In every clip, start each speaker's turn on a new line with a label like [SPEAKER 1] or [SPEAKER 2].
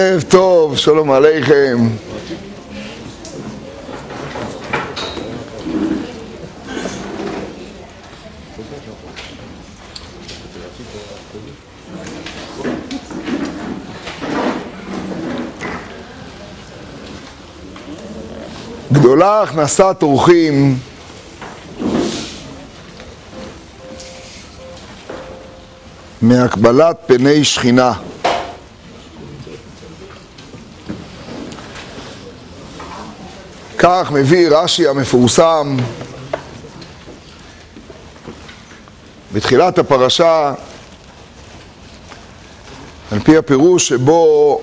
[SPEAKER 1] ערב טוב, שלום עליכם. גדולה הכנסת אורחים מהקבלת פני שכינה. כך מביא רש"י המפורסם בתחילת הפרשה על פי הפירוש שבו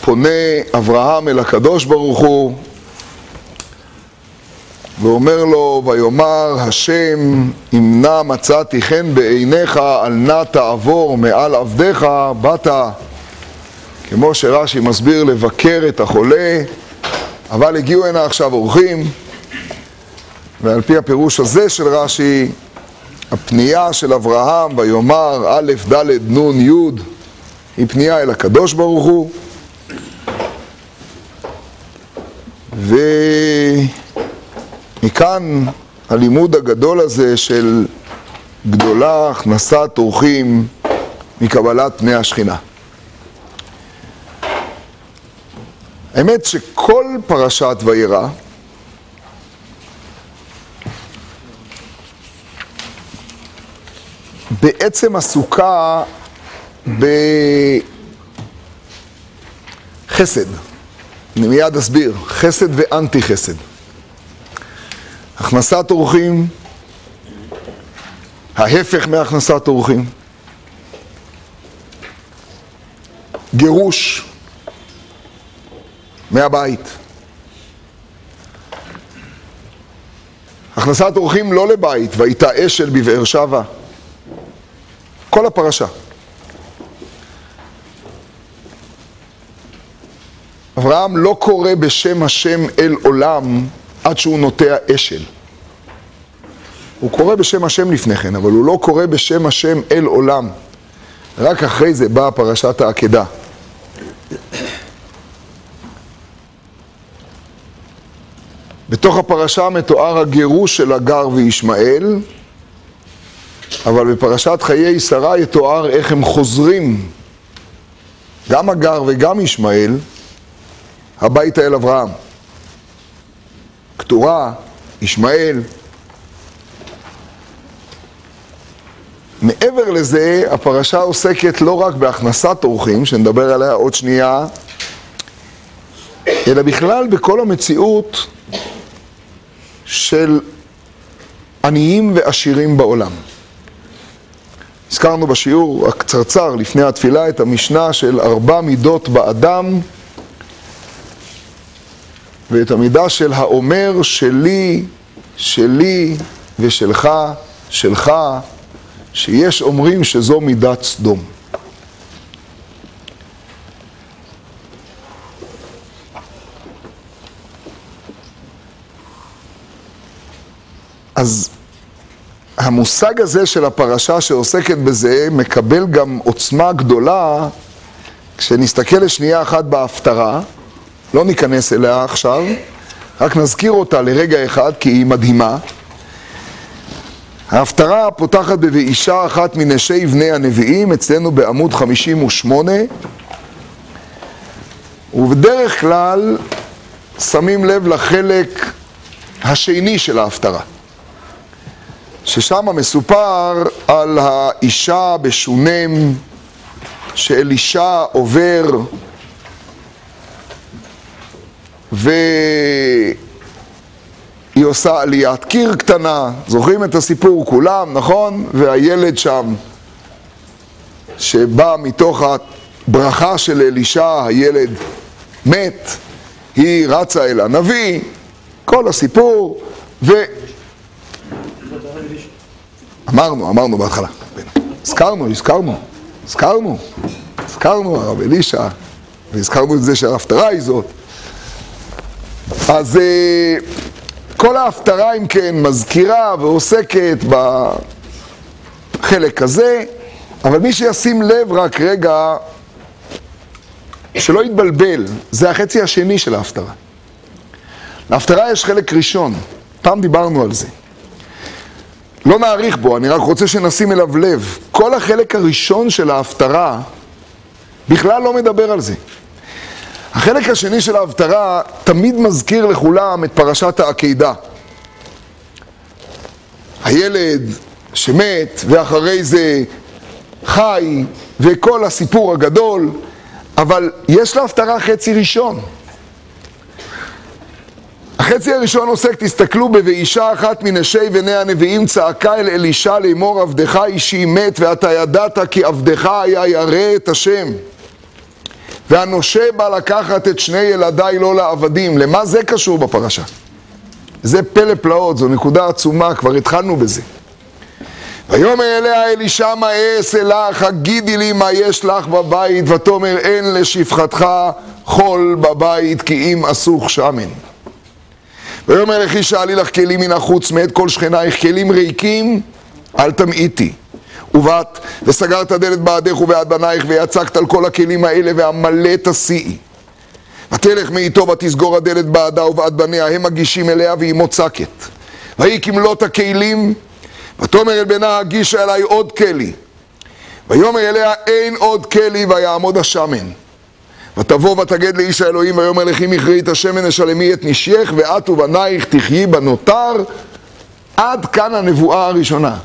[SPEAKER 1] פונה אברהם אל הקדוש ברוך הוא ואומר לו, ויאמר השם, אם נא מצאתי חן בעיניך, אל נא תעבור מעל עבדיך, באת, כמו שרש"י מסביר, לבקר את החולה, אבל הגיעו הנה עכשיו אורחים, ועל פי הפירוש הזה של רש"י, הפנייה של אברהם, ויאמר א', ד', נ', י', היא פנייה אל הקדוש ברוך הוא. ומכאן הלימוד הגדול הזה של גדולה הכנסת אורחים מקבלת פני השכינה. האמת שכל פרשת וירא בעצם עסוקה בחסד. אני מיד אסביר, חסד ואנטי חסד. הכנסת אורחים, ההפך מהכנסת אורחים, גירוש מהבית. הכנסת אורחים לא לבית, והייתה אשל בבאר שבע. כל הפרשה. אברהם לא קורא בשם השם אל עולם עד שהוא נוטע אשל. הוא קורא בשם השם לפני כן, אבל הוא לא קורא בשם השם אל עולם. רק אחרי זה באה פרשת העקדה. בתוך הפרשה מתואר הגירוש של הגר וישמעאל, אבל בפרשת חיי שרה יתואר איך הם חוזרים, גם הגר וגם ישמעאל, הביתה אל אברהם. קטורה, ישמעאל. מעבר לזה, הפרשה עוסקת לא רק בהכנסת אורחים, שנדבר עליה עוד שנייה, אלא בכלל בכל המציאות של עניים ועשירים בעולם. הזכרנו בשיעור הקצרצר לפני התפילה את המשנה של ארבע מידות באדם ואת המידה של האומר שלי, שלי ושלך, שלך, שיש אומרים שזו מידת סדום. אז המושג הזה של הפרשה שעוסקת בזה מקבל גם עוצמה גדולה כשנסתכל לשנייה אחת בהפטרה. לא ניכנס אליה עכשיו, רק נזכיר אותה לרגע אחד כי היא מדהימה. ההפטרה פותחת ב"ואישה אחת מנשי בני הנביאים", אצלנו בעמוד 58, ובדרך כלל שמים לב לחלק השני של ההפטרה, ששם מסופר על האישה בשונם, שאלישע עובר והיא עושה עליית קיר קטנה, זוכרים את הסיפור כולם, נכון? והילד שם, שבא מתוך הברכה של אלישע, הילד מת, היא רצה אל הנביא, כל הסיפור, ו... אמרנו, אמרנו בהתחלה. הזכרנו, הזכרנו, הזכרנו, הזכרנו הרב אלישע, והזכרנו את זה שההפטרה היא זאת. אז אה, כל ההפטרה, אם כן, מזכירה ועוסקת בחלק הזה, אבל מי שישים לב רק רגע שלא יתבלבל, זה החצי השני של ההפטרה. להפטרה יש חלק ראשון, פעם דיברנו על זה. לא נאריך בו, אני רק רוצה שנשים אליו לב. כל החלק הראשון של ההפטרה בכלל לא מדבר על זה. החלק השני של ההפטרה תמיד מזכיר לכולם את פרשת העקידה. הילד שמת, ואחרי זה חי, וכל הסיפור הגדול, אבל יש להפטרה חצי ראשון. החצי הראשון עוסק, תסתכלו ב"ואישה אחת מנשי בני הנביאים צעקה אל אלישע לאמור עבדך אישי מת ואתה ידעת כי עבדך היה ירא את השם והנושה בא לקחת את שני ילדיי לא לעבדים. למה זה קשור בפרשה? זה פלא פלאות, זו נקודה עצומה, כבר התחלנו בזה. ויאמר אליה אלישע מה אעשה לך, הגידי לי מה יש לך בבית, ותאמר אין לשפחתך חול בבית כי אם אסוך שמן. ויאמר לכי שאלי לך כלים מן החוץ מאת כל שכנייך, כלים ריקים אל תמעיטי. ובאת וסגרת דלת בעדך ובעד בנייך ויצקת על כל הכלים האלה והמלא תשיאי. ותלך מאיתו ותסגור הדלת בעדה ובעד בניה, הם מגישים אליה והיא מוצקת. ויהי כמלות הכלים, ותאמר אל בנה הגישה אליי עוד כלי. ויאמר אליה אין עוד כלי ויעמוד השמן. ותבוא ותגד לאיש האלוהים ויאמר לכי מכרי את השמן אשלמי את נשייך ואת ובנייך תחיי בנותר עד כאן הנבואה הראשונה.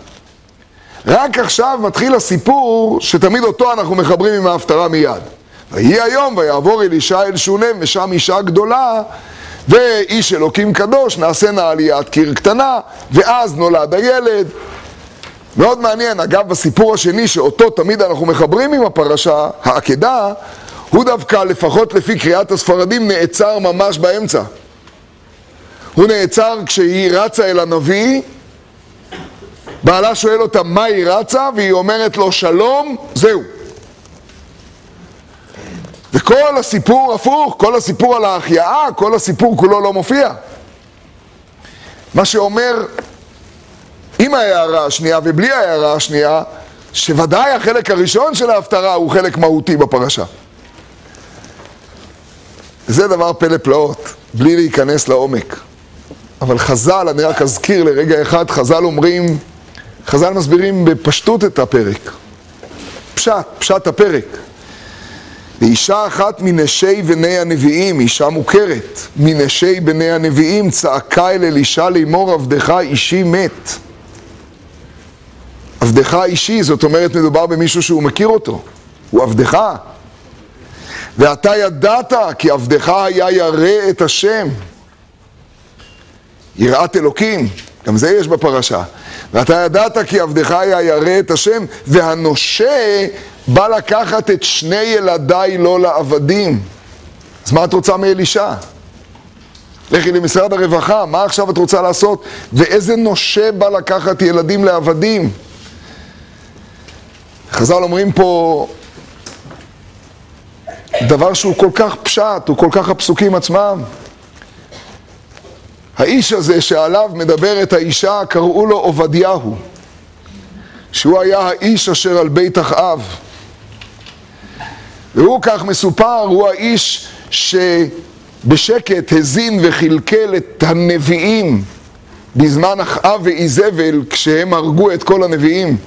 [SPEAKER 1] רק עכשיו מתחיל הסיפור שתמיד אותו אנחנו מחברים עם ההפטרה מיד. ויהי היום ויעבור אלישע אל שונם ושם אישה גדולה ואיש אלוקים קדוש נעשנה עליית קיר קטנה ואז נולד הילד. מאוד מעניין, אגב בסיפור השני שאותו תמיד אנחנו מחברים עם הפרשה, העקדה, הוא דווקא, לפחות לפי קריאת הספרדים, נעצר ממש באמצע. הוא נעצר כשהיא רצה אל הנביא, בעלה שואל אותה מה היא רצה, והיא אומרת לו שלום, זהו. וכל הסיפור הפוך, כל הסיפור על ההחייאה, כל הסיפור כולו לא מופיע. מה שאומר, עם ההערה השנייה ובלי ההערה השנייה, שוודאי החלק הראשון של ההפטרה הוא חלק מהותי בפרשה. זה דבר פלא פלאות, בלי להיכנס לעומק. אבל חז"ל, אני רק אזכיר לרגע אחד, חז"ל אומרים, חז"ל מסבירים בפשטות את הפרק. פשט, פשט הפרק. ואישה אחת מנשי בני הנביאים, אישה מוכרת, מנשי בני הנביאים, צעקה אל אלישע לאמור עבדך אישי מת. עבדך אישי, זאת אומרת מדובר במישהו שהוא מכיר אותו, הוא עבדך. ואתה ידעת כי עבדך היה ירא את השם. יראת אלוקים, גם זה יש בפרשה. ואתה ידעת כי עבדך היה ירא את השם, והנושה בא לקחת את שני ילדיי לא לעבדים. אז מה את רוצה מאלישע? לכי למשרד הרווחה, מה עכשיו את רוצה לעשות? ואיזה נושה בא לקחת ילדים לעבדים? חז"ל אומרים פה דבר שהוא כל כך פשט, הוא כל כך הפסוקים עצמם. האיש הזה שעליו מדברת האישה, קראו לו עובדיהו, שהוא היה האיש אשר על בית אחאב. והוא כך מסופר, הוא האיש שבשקט הזין וחלקל את הנביאים בזמן אחאב ואיזבל כשהם הרגו את כל הנביאים.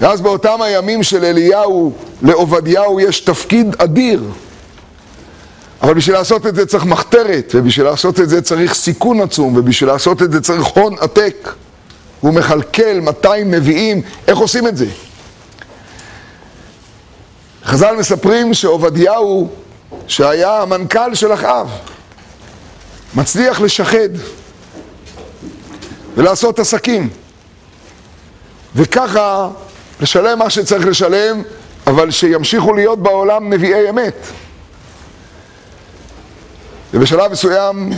[SPEAKER 1] ואז באותם הימים של אליהו, לעובדיהו יש תפקיד אדיר. אבל בשביל לעשות את זה צריך מחתרת, ובשביל לעשות את זה צריך סיכון עצום, ובשביל לעשות את זה צריך הון עתק. הוא מכלכל 200 נביאים, איך עושים את זה? חז"ל מספרים שעובדיהו, שהיה המנכ"ל של אחאב, מצליח לשחד ולעשות עסקים. וככה לשלם מה שצריך לשלם, אבל שימשיכו להיות בעולם נביאי אמת. ובשלב מסוים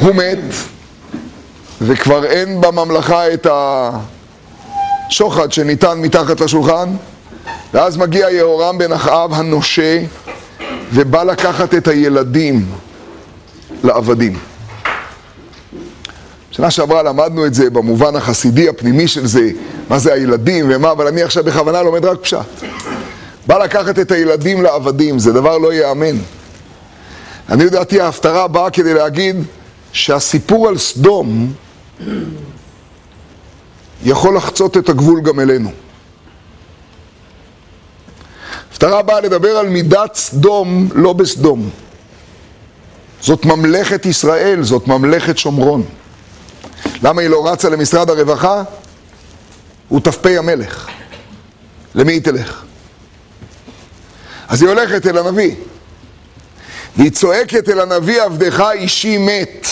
[SPEAKER 1] הוא מת, וכבר אין בממלכה את השוחד שניתן מתחת לשולחן, ואז מגיע יהורם בן אחאב הנושה, ובא לקחת את הילדים לעבדים. שנה שעברה למדנו את זה במובן החסידי הפנימי של זה, מה זה הילדים ומה, אבל אני עכשיו בכוונה לומד רק פשט. בא לקחת את הילדים לעבדים, זה דבר לא ייאמן. אני לדעתי ההפטרה באה כדי להגיד שהסיפור על סדום יכול לחצות את הגבול גם אלינו. ההפטרה באה לדבר על מידת סדום, לא בסדום. זאת ממלכת ישראל, זאת ממלכת שומרון. למה היא לא רצה למשרד הרווחה? הוא ת"פ המלך. למי היא תלך? אז היא הולכת אל הנביא. והיא צועקת אל הנביא, עבדך אישי מת.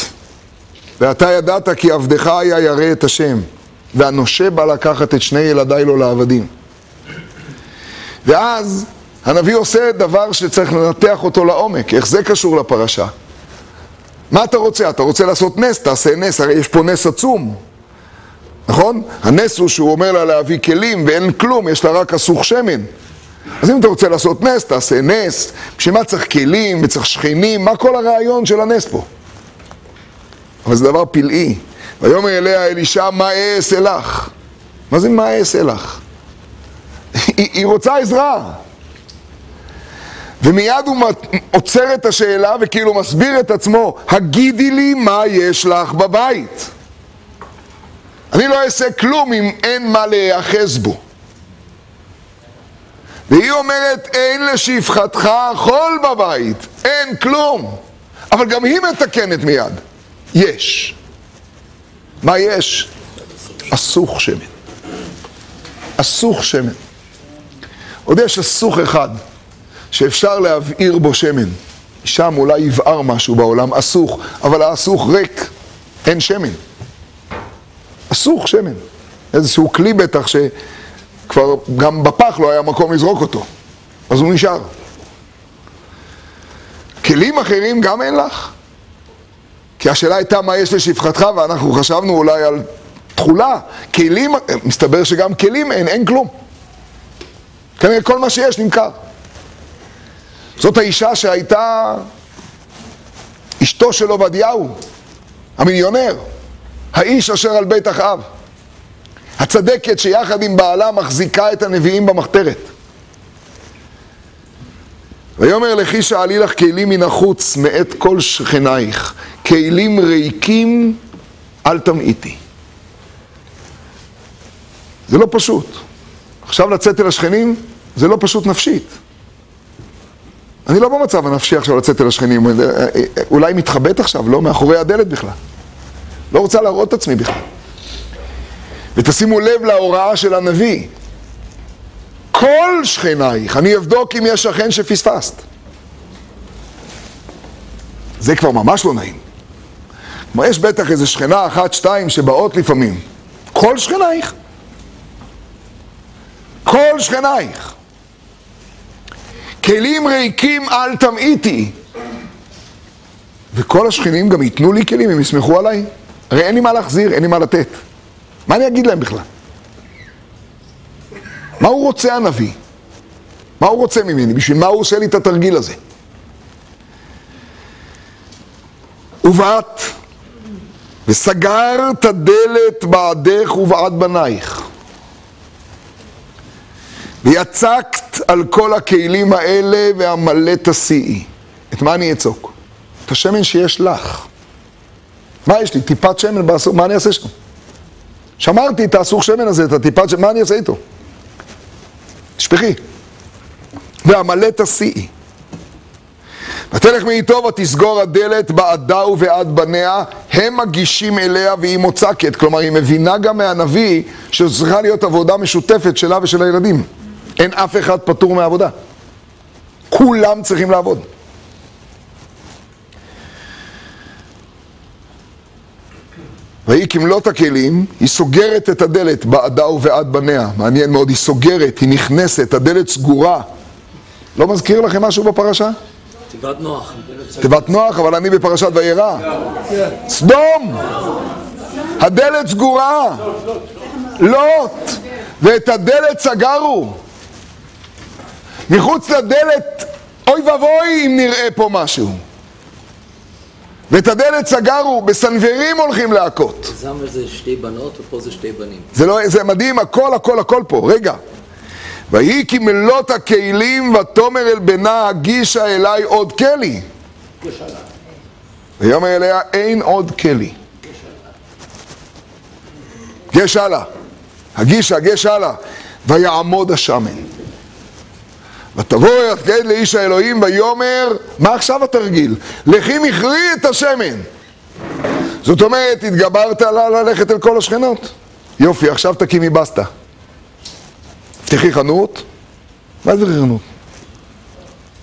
[SPEAKER 1] ואתה ידעת כי עבדך היה ירא את השם. והנושה בא לקחת את שני ילדיי לו לעבדים. ואז הנביא עושה דבר שצריך לנתח אותו לעומק. איך זה קשור לפרשה? מה אתה רוצה? אתה רוצה לעשות נס, תעשה נס, הרי יש פה נס עצום. נכון? הנס הוא שהוא אומר לה להביא כלים ואין כלום, יש לה רק אסוך שמן. אז אם אתה רוצה לעשות נס, תעשה נס. בשביל מה צריך כלים וצריך שכנים? מה כל הרעיון של הנס פה? אבל זה דבר פלאי. ויאמר אליה אלישע, מה אעשה לך? מה זה מה אעשה לך? היא, היא רוצה עזרה. ומיד הוא עוצר את השאלה וכאילו מסביר את עצמו, הגידי לי מה יש לך בבית. אני לא אעשה כלום אם אין מה להיאחז בו. והיא אומרת, אין לשפחתך חול בבית, אין כלום. אבל גם היא מתקנת מיד, יש. מה יש? אסוך שמן. אסוך שמן. עוד יש אסוך אחד שאפשר להבעיר בו שמן. שם אולי יבער משהו בעולם, אסוך, אבל האסוך ריק, אין שמן. אסוך שמן. איזשהו כלי בטח שכבר גם בפח לא היה מקום לזרוק אותו, אז הוא נשאר. כלים אחרים גם אין לך? כי השאלה הייתה מה יש לשפחתך, ואנחנו חשבנו אולי על תכולה. כלים, מסתבר שגם כלים אין, אין כלום. כנראה כל מה שיש נמכר. זאת האישה שהייתה אשתו של עובדיהו, המיליונר, האיש אשר על בית אחאב, הצדקת שיחד עם בעלה מחזיקה את הנביאים במחתרת. ויאמר לכי שאלי לך כלים מן החוץ מאת כל שכנייך, כלים ריקים אל תמעיטי. זה לא פשוט. עכשיו לצאת אל השכנים זה לא פשוט נפשית. אני לא במצב הנפשי עכשיו לצאת אל השכנים, אולי מתחבאת עכשיו, לא מאחורי הדלת בכלל. לא רוצה להראות את עצמי בכלל. ותשימו לב להוראה של הנביא. כל שכנייך, אני אבדוק אם יש שכן שפספסת. זה כבר ממש לא נעים. כלומר, יש בטח איזה שכנה אחת, שתיים שבאות לפעמים. כל שכנייך. כל שכנייך. כלים ריקים אל תמעיטי. וכל השכנים גם ייתנו לי כלים, הם יסמכו עליי. הרי אין לי מה להחזיר, אין לי מה לתת. מה אני אגיד להם בכלל? מה הוא רוצה הנביא? מה הוא רוצה ממני? בשביל מה הוא עושה לי את התרגיל הזה? ובאת וסגרת דלת בעדך ובעד בנייך ויצקת על כל הכלים האלה והמלא תשיאי. את מה אני אצוק? את השמן שיש לך. מה יש לי? טיפת שמן באסור, מה אני אעשה שם? שמרתי את האסור שמן הזה, את הטיפת שמן, מה אני אעשה איתו? תשפכי. והמלא תשיאי. ותלך מאיתו ותסגור הדלת בעדה ובעד בניה, הם מגישים אליה והיא מוצקת. כלומר, היא מבינה גם מהנביא שזו צריכה להיות עבודה משותפת שלה ושל הילדים. אין אף אחד פטור מעבודה. כולם צריכים לעבוד. ויהי כמלות הכלים, היא סוגרת את הדלת בעדה ובעד בניה. מעניין מאוד, היא סוגרת, היא נכנסת, הדלת סגורה. לא מזכיר לכם משהו בפרשה?
[SPEAKER 2] תיבת נוח.
[SPEAKER 1] תיבת נוח, אבל אני בפרשת וירא. סדום! הדלת סגורה! לוט! ואת הדלת סגרו! מחוץ לדלת, אוי ואבוי אם נראה פה משהו. ואת הדלת סגרו, בסנוורים הולכים להכות.
[SPEAKER 2] זה שתי בנות ופה זה שתי בנים.
[SPEAKER 1] זה, לא, זה מדהים, הכל, הכל, הכל פה. רגע. ויהי כי מלות הכלים ותאמר אל בנה הגישה אליי עוד כלי. ויאמר אליה אין עוד כלי. גש הלאה. הגישה, גש הלאה. ויעמוד השמן. ותבוא יתגד לאיש האלוהים ויאמר, מה עכשיו התרגיל? לכי מכרי את השמן. זאת אומרת, התגברת לה ללכת אל כל השכנות. יופי, עכשיו תקימי בסטה. תפתחי חנות, מה זה חנות?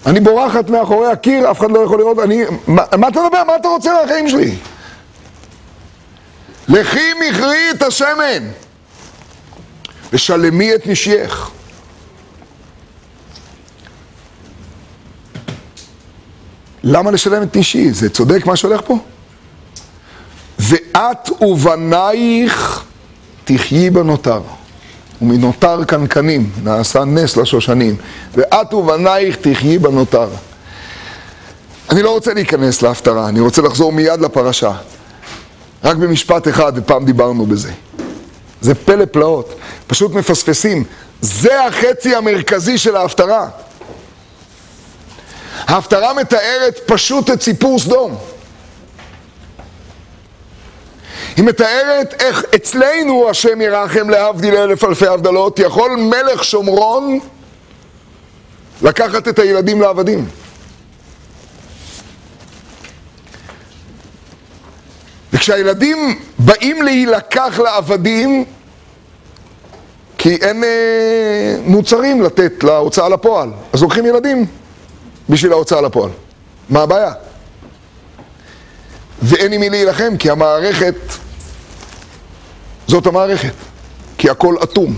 [SPEAKER 1] אני בורחת מאחורי הקיר, אף אחד לא יכול לראות, אני... מה, מה אתה מדבר? מה אתה רוצה מהחיים שלי? לכי מכרי את השמן ושלמי את נשייך. למה לשלם את נשי? זה צודק מה שהולך פה? ואת ובנייך תחיי בנותר. ומנותר קנקנים, נעשה נס לשושנים. ואת ובנייך תחיי בנותר. אני לא רוצה להיכנס להפטרה, אני רוצה לחזור מיד לפרשה. רק במשפט אחד, ופעם דיברנו בזה. זה פלא פלאות, פשוט מפספסים. זה החצי המרכזי של ההפטרה. ההפטרה מתארת פשוט את סיפור סדום. היא מתארת איך אצלנו השם ירחם להבדיל אלף אלפי הבדלות, יכול מלך שומרון לקחת את הילדים לעבדים. וכשהילדים באים להילקח לעבדים, כי אין אה, מוצרים לתת להוצאה לפועל, אז לוקחים ילדים בשביל ההוצאה לפועל. מה הבעיה? ואין עם מי להילחם, כי המערכת, זאת המערכת, כי הכל אטום.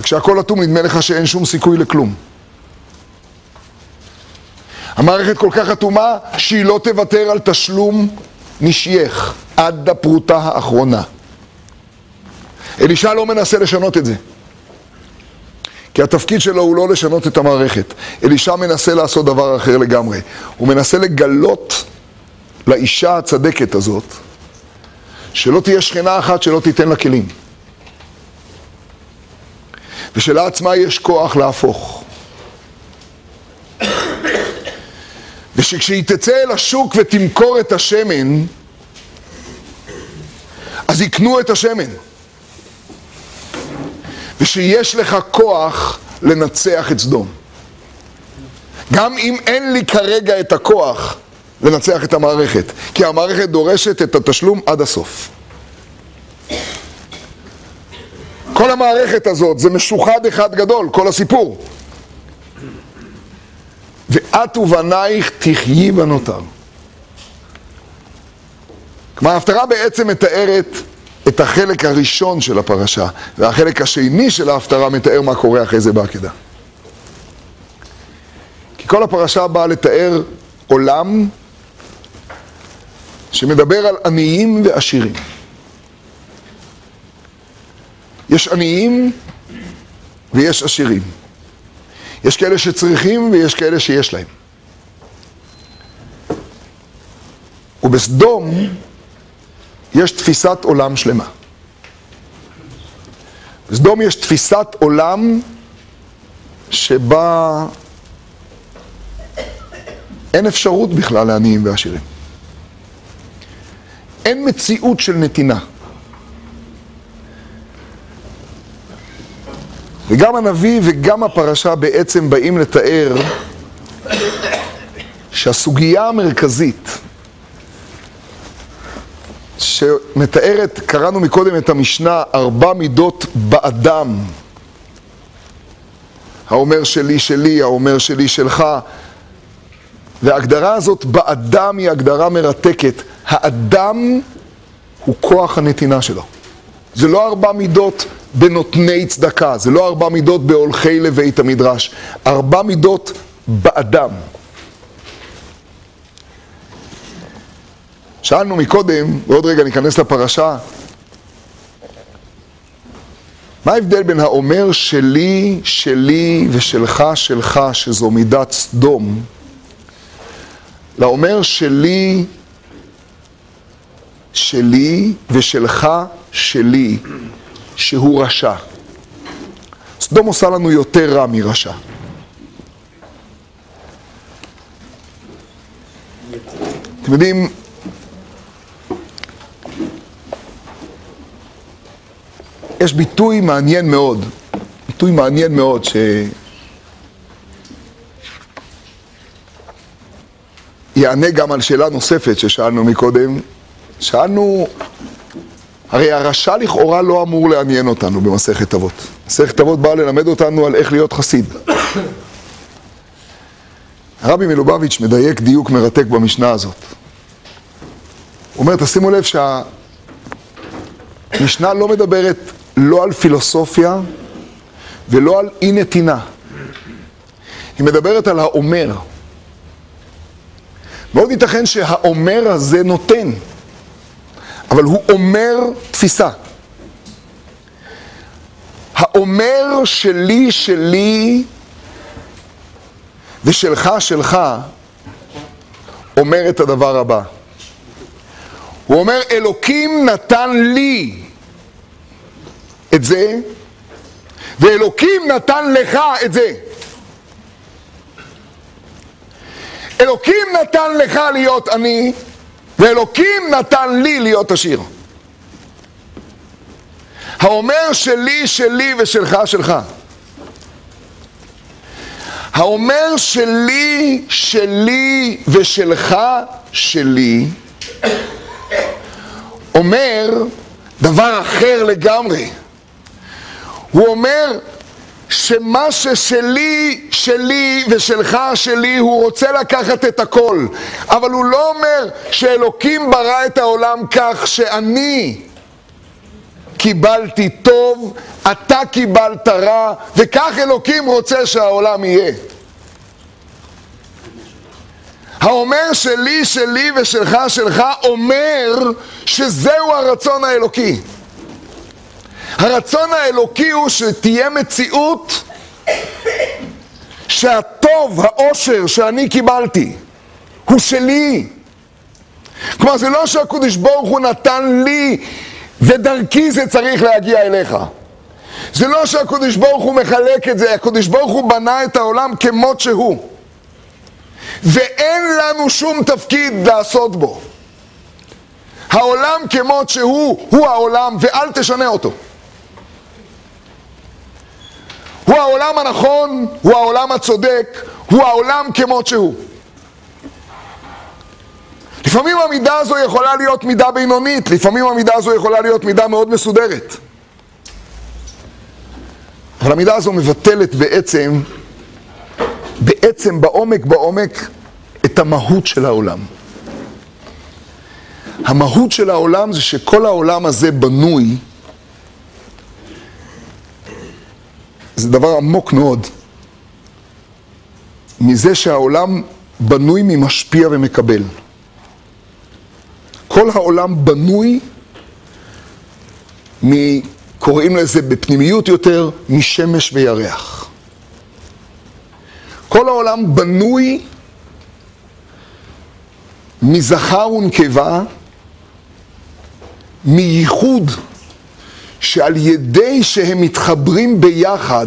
[SPEAKER 1] וכשהכל אטום נדמה לך שאין שום סיכוי לכלום. המערכת כל כך אטומה שהיא לא תוותר על תשלום נשייך עד הפרוטה האחרונה. אלישע לא מנסה לשנות את זה. כי התפקיד שלו הוא לא לשנות את המערכת. אלישע מנסה לעשות דבר אחר לגמרי. הוא מנסה לגלות לאישה הצדקת הזאת, שלא תהיה שכנה אחת שלא תיתן לה כלים. ושלעצמה יש כוח להפוך. ושכשהיא תצא אל השוק ותמכור את השמן, אז יקנו את השמן. ושיש לך כוח לנצח את סדום. גם אם אין לי כרגע את הכוח לנצח את המערכת, כי המערכת דורשת את התשלום עד הסוף. כל המערכת הזאת זה משוחד אחד גדול, כל הסיפור. ואת ובנייך תחיי בנותר. כלומר, ההפטרה בעצם מתארת את החלק הראשון של הפרשה, והחלק השני של ההפטרה מתאר מה קורה אחרי זה בעקדה. כי כל הפרשה באה לתאר עולם שמדבר על עניים ועשירים. יש עניים ויש עשירים. יש כאלה שצריכים ויש כאלה שיש להם. ובסדום יש תפיסת עולם שלמה. בסדום יש תפיסת עולם שבה אין אפשרות בכלל לעניים ועשירים. אין מציאות של נתינה. וגם הנביא וגם הפרשה בעצם באים לתאר שהסוגיה המרכזית שמתארת, קראנו מקודם את המשנה, ארבע מידות באדם. האומר שלי שלי, האומר שלי שלך. וההגדרה הזאת באדם היא הגדרה מרתקת. האדם הוא כוח הנתינה שלו. זה לא ארבע מידות בנותני צדקה, זה לא ארבע מידות בהולכי לבית המדרש. ארבע מידות באדם. שאלנו מקודם, ועוד רגע ניכנס לפרשה, מה ההבדל בין האומר שלי, שלי ושלך, שלך, שזו מידת סדום, לאומר שלי, שלי ושלך, שלי, שהוא רשע. סדום עושה לנו יותר רע מרשע. אתם יודעים, יש ביטוי מעניין מאוד, ביטוי מעניין מאוד, ש... יענה גם על שאלה נוספת ששאלנו מקודם. שאלנו, הרי הרשע לכאורה לא אמור לעניין אותנו במסכת אבות. מסכת אבות באה ללמד אותנו על איך להיות חסיד. הרבי מלובביץ' מדייק דיוק מרתק במשנה הזאת. הוא אומר, תשימו לב שהמשנה לא מדברת לא על פילוסופיה ולא על אי נתינה. היא מדברת על האומר. מאוד ייתכן שהאומר הזה נותן, אבל הוא אומר תפיסה. האומר שלי, שלי, ושלך, שלך, אומר את הדבר הבא. הוא אומר, אלוקים נתן לי את זה, ואלוקים נתן לך את זה. אלוקים נתן לך להיות עני, ואלוקים נתן לי להיות עשיר. האומר שלי, שלי ושלך, שלך. האומר שלי, שלי ושלך, שלי, אומר דבר אחר לגמרי. הוא אומר, שמה ששלי, שלי ושלך, שלי, הוא רוצה לקחת את הכל. אבל הוא לא אומר שאלוקים ברא את העולם כך שאני קיבלתי טוב, אתה קיבלת רע, וכך אלוקים רוצה שהעולם יהיה. האומר שלי, שלי ושלך, שלך, אומר שזהו הרצון האלוקי. הרצון האלוקי הוא שתהיה מציאות שהטוב, העושר שאני קיבלתי, הוא שלי. כלומר, זה לא שהקדוש ברוך הוא נתן לי ודרכי זה צריך להגיע אליך. זה לא שהקדוש ברוך הוא מחלק את זה, הקדוש ברוך הוא בנה את העולם כמות שהוא. ואין לנו שום תפקיד לעשות בו. העולם כמות שהוא, הוא העולם, ואל תשנה אותו. הוא העולם הנכון, הוא העולם הצודק, הוא העולם כמות שהוא. לפעמים המידה הזו יכולה להיות מידה בינונית, לפעמים המידה הזו יכולה להיות מידה מאוד מסודרת. אבל המידה הזו מבטלת בעצם, בעצם בעומק בעומק, את המהות של העולם. המהות של העולם זה שכל העולם הזה בנוי זה דבר עמוק מאוד. מזה שהעולם בנוי ממשפיע ומקבל. כל העולם בנוי מ... קוראים לזה בפנימיות יותר, משמש וירח. כל העולם בנוי מזכר ונקבה, מייחוד שעל ידי שהם מתחברים ביחד,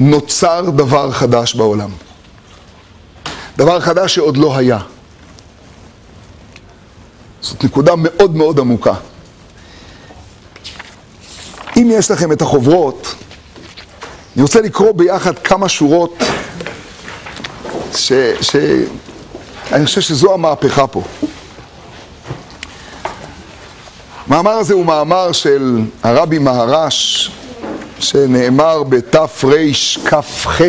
[SPEAKER 1] נוצר דבר חדש בעולם. דבר חדש שעוד לא היה. זאת נקודה מאוד מאוד עמוקה. אם יש לכם את החוברות, אני רוצה לקרוא ביחד כמה שורות ש... ש... חושב שזו המהפכה פה. המאמר הזה הוא מאמר של הרבי מהר"ש, שנאמר בתרכ"ח.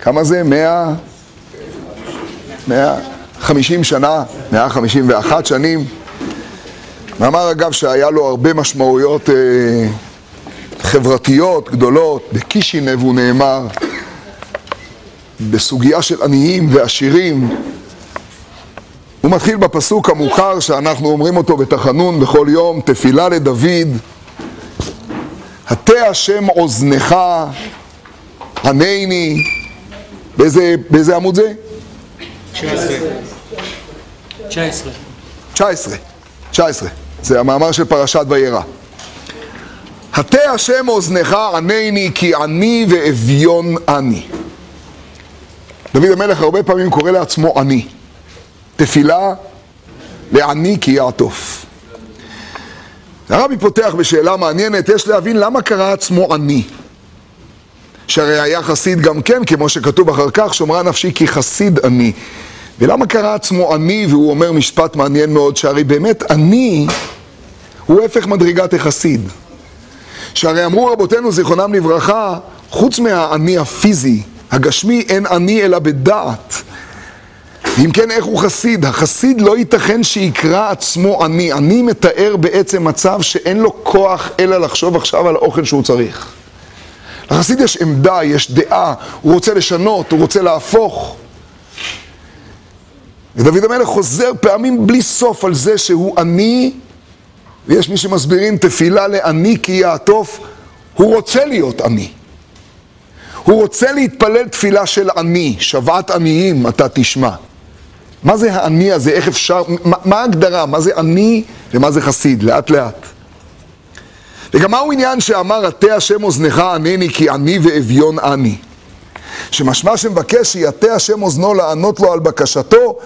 [SPEAKER 1] כמה זה? מאה? מאה חמישים שנה? מאה חמישים ואחת שנים? מאמר אגב שהיה לו הרבה משמעויות אה, חברתיות גדולות, בקישינב הוא נאמר, בסוגיה של עניים ועשירים, הוא מתחיל בפסוק המוכר שאנחנו אומרים אותו בתחנון בכל יום, תפילה לדוד, הטה השם אוזנך, ענני, באיזה, באיזה עמוד זה? 19. 19. 19, זה המאמר של פרשת וירא. הטה השם אוזנך ענני כי עני ואביון אני. דוד המלך הרבה פעמים קורא לעצמו עני. תפילה לעני כי יעטוף. הרבי פותח בשאלה מעניינת, יש להבין למה קרא עצמו עני. שהרי היה חסיד גם כן, כמו שכתוב אחר כך, שומרה נפשי כי חסיד עני. ולמה קרא עצמו עני, והוא אומר משפט מעניין מאוד, שהרי באמת עני הוא הפך מדרגת החסיד. שהרי אמרו רבותינו זיכרונם לברכה, חוץ מהעני הפיזי, הגשמי, אין עני אלא בדעת. אם כן, איך הוא חסיד? החסיד לא ייתכן שיקרא עצמו עני. עני מתאר בעצם מצב שאין לו כוח אלא לחשוב עכשיו על האוכל שהוא צריך. לחסיד יש עמדה, יש דעה, הוא רוצה לשנות, הוא רוצה להפוך. ודוד המלך חוזר פעמים בלי סוף על זה שהוא עני, ויש מי שמסבירים תפילה לעני כי יעטוף, הוא רוצה להיות עני. הוא רוצה להתפלל תפילה של עני, שוועת עניים אתה תשמע. מה זה העני הזה? איך אפשר, מה, מה ההגדרה? מה זה עני ומה זה חסיד? לאט לאט. וגם מהו עניין שאמר, עטה השם אוזנך ענני כי עני ואביון אני. שמשמע שמבקש שיטה השם אוזנו לענות לו על בקשתו,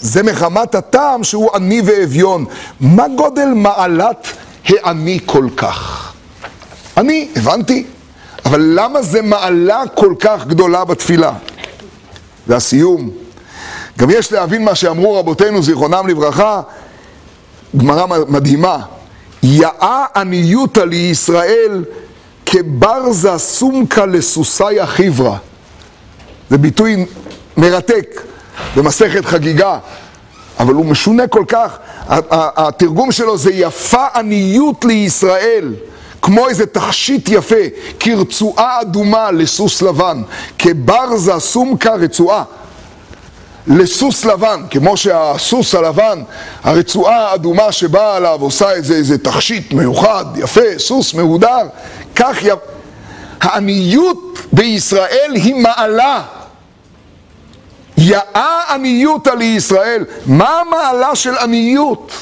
[SPEAKER 1] זה מחמת הטעם שהוא עני ואביון. מה גודל מעלת העני כל כך? אני, הבנתי, אבל למה זה מעלה כל כך גדולה בתפילה? והסיום, גם יש להבין מה שאמרו רבותינו זיכרונם לברכה, גמרא מדהימה, יאה עניותא לישראל כברזה סומקה לסוסיה חיברה. זה ביטוי מרתק במסכת חגיגה, אבל הוא משונה כל כך. התרגום שלו זה יפה עניות לישראל. כמו איזה תכשיט יפה, כרצועה אדומה לסוס לבן, כברזה סומקה רצועה. לסוס לבן, כמו שהסוס הלבן, הרצועה האדומה שבאה עליו עושה איזה, איזה תכשיט מיוחד, יפה, סוס מהודר, כך י... העניות בישראל היא מעלה. יאה עניותא לישראל. מה המעלה של עניות?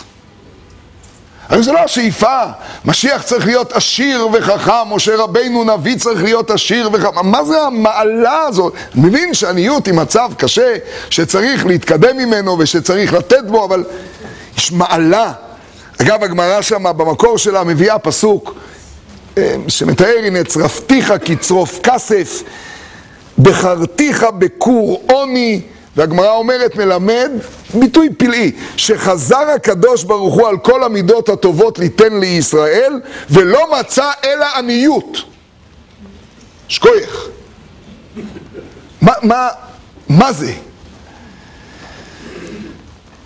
[SPEAKER 1] הרי זה לא השאיפה, משיח צריך להיות עשיר וחכם, משה רבינו נביא צריך להיות עשיר וחכם, מה זה המעלה הזאת? אני מבין שעניות היא מצב קשה, שצריך להתקדם ממנו ושצריך לתת בו, אבל יש מעלה. אגב, הגמרא שמה במקור שלה מביאה פסוק אה, שמתאר, הנה צרפתיך כצרוף כסף, בחרתיך בכור עוני והגמרא אומרת, מלמד, ביטוי פלאי, שחזר הקדוש ברוך הוא על כל המידות הטובות ליתן לישראל, ולא מצא אלא עניות. שכוייך. מה, מה, מה זה?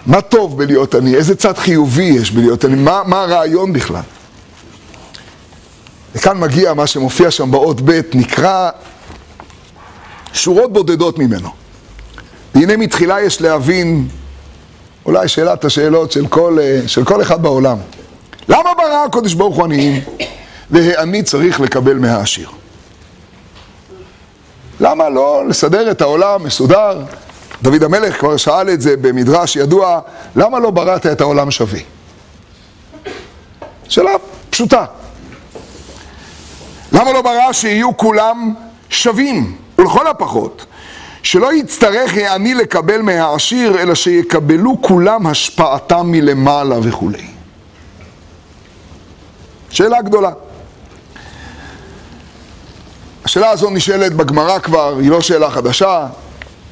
[SPEAKER 1] מה טוב בלהיות עני? איזה צד חיובי יש בלהיות עני? מה, מה הרעיון בכלל? וכאן מגיע מה שמופיע שם באות ב', נקרא שורות בודדות ממנו. והנה מתחילה יש להבין, אולי שאלת השאלות של כל, אה, של כל אחד בעולם. למה ברא הקודש ברוך הוא עניים, והעני צריך לקבל מהעשיר? למה לא לסדר את העולם מסודר? דוד המלך כבר שאל את זה במדרש ידוע, למה לא בראת את העולם שווה? שאלה פשוטה. למה לא ברא שיהיו כולם שווים, ולכל הפחות, שלא יצטרך העני לקבל מהעשיר, אלא שיקבלו כולם השפעתם מלמעלה וכולי. שאלה גדולה. השאלה הזו נשאלת בגמרא כבר, היא לא שאלה חדשה.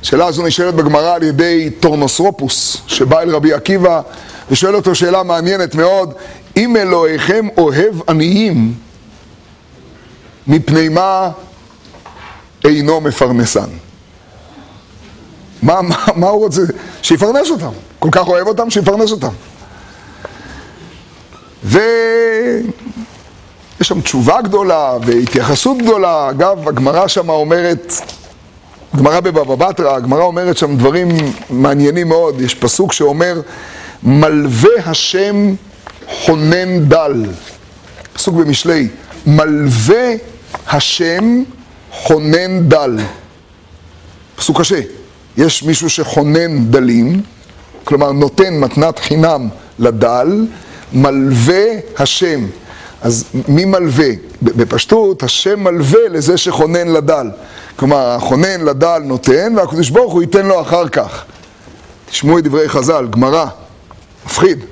[SPEAKER 1] השאלה הזו נשאלת בגמרא על ידי טורנוסרופוס, שבא אל רבי עקיבא ושואל אותו שאלה מעניינת מאוד, אם אלוהיכם אוהב עניים, מפני מה אינו מפרנסן? מה, מה, מה הוא רוצה? שיפרנס אותם. כל כך אוהב אותם, שיפרנס אותם. ויש שם תשובה גדולה והתייחסות גדולה. אגב, הגמרא שם אומרת, גמרא בבבא בתרא, הגמרא אומרת שם דברים מעניינים מאוד. יש פסוק שאומר, מלווה השם חונן דל. פסוק במשלי, מלווה השם חונן דל. פסוק קשה. יש מישהו שחונן דלים, כלומר נותן מתנת חינם לדל, מלווה השם. אז מי מלווה? בפשטות, השם מלווה לזה שכונן לדל. כלומר, החונן לדל נותן, והקדוש ברוך הוא ייתן לו אחר כך. תשמעו את דברי חז"ל, גמרא, מפחיד.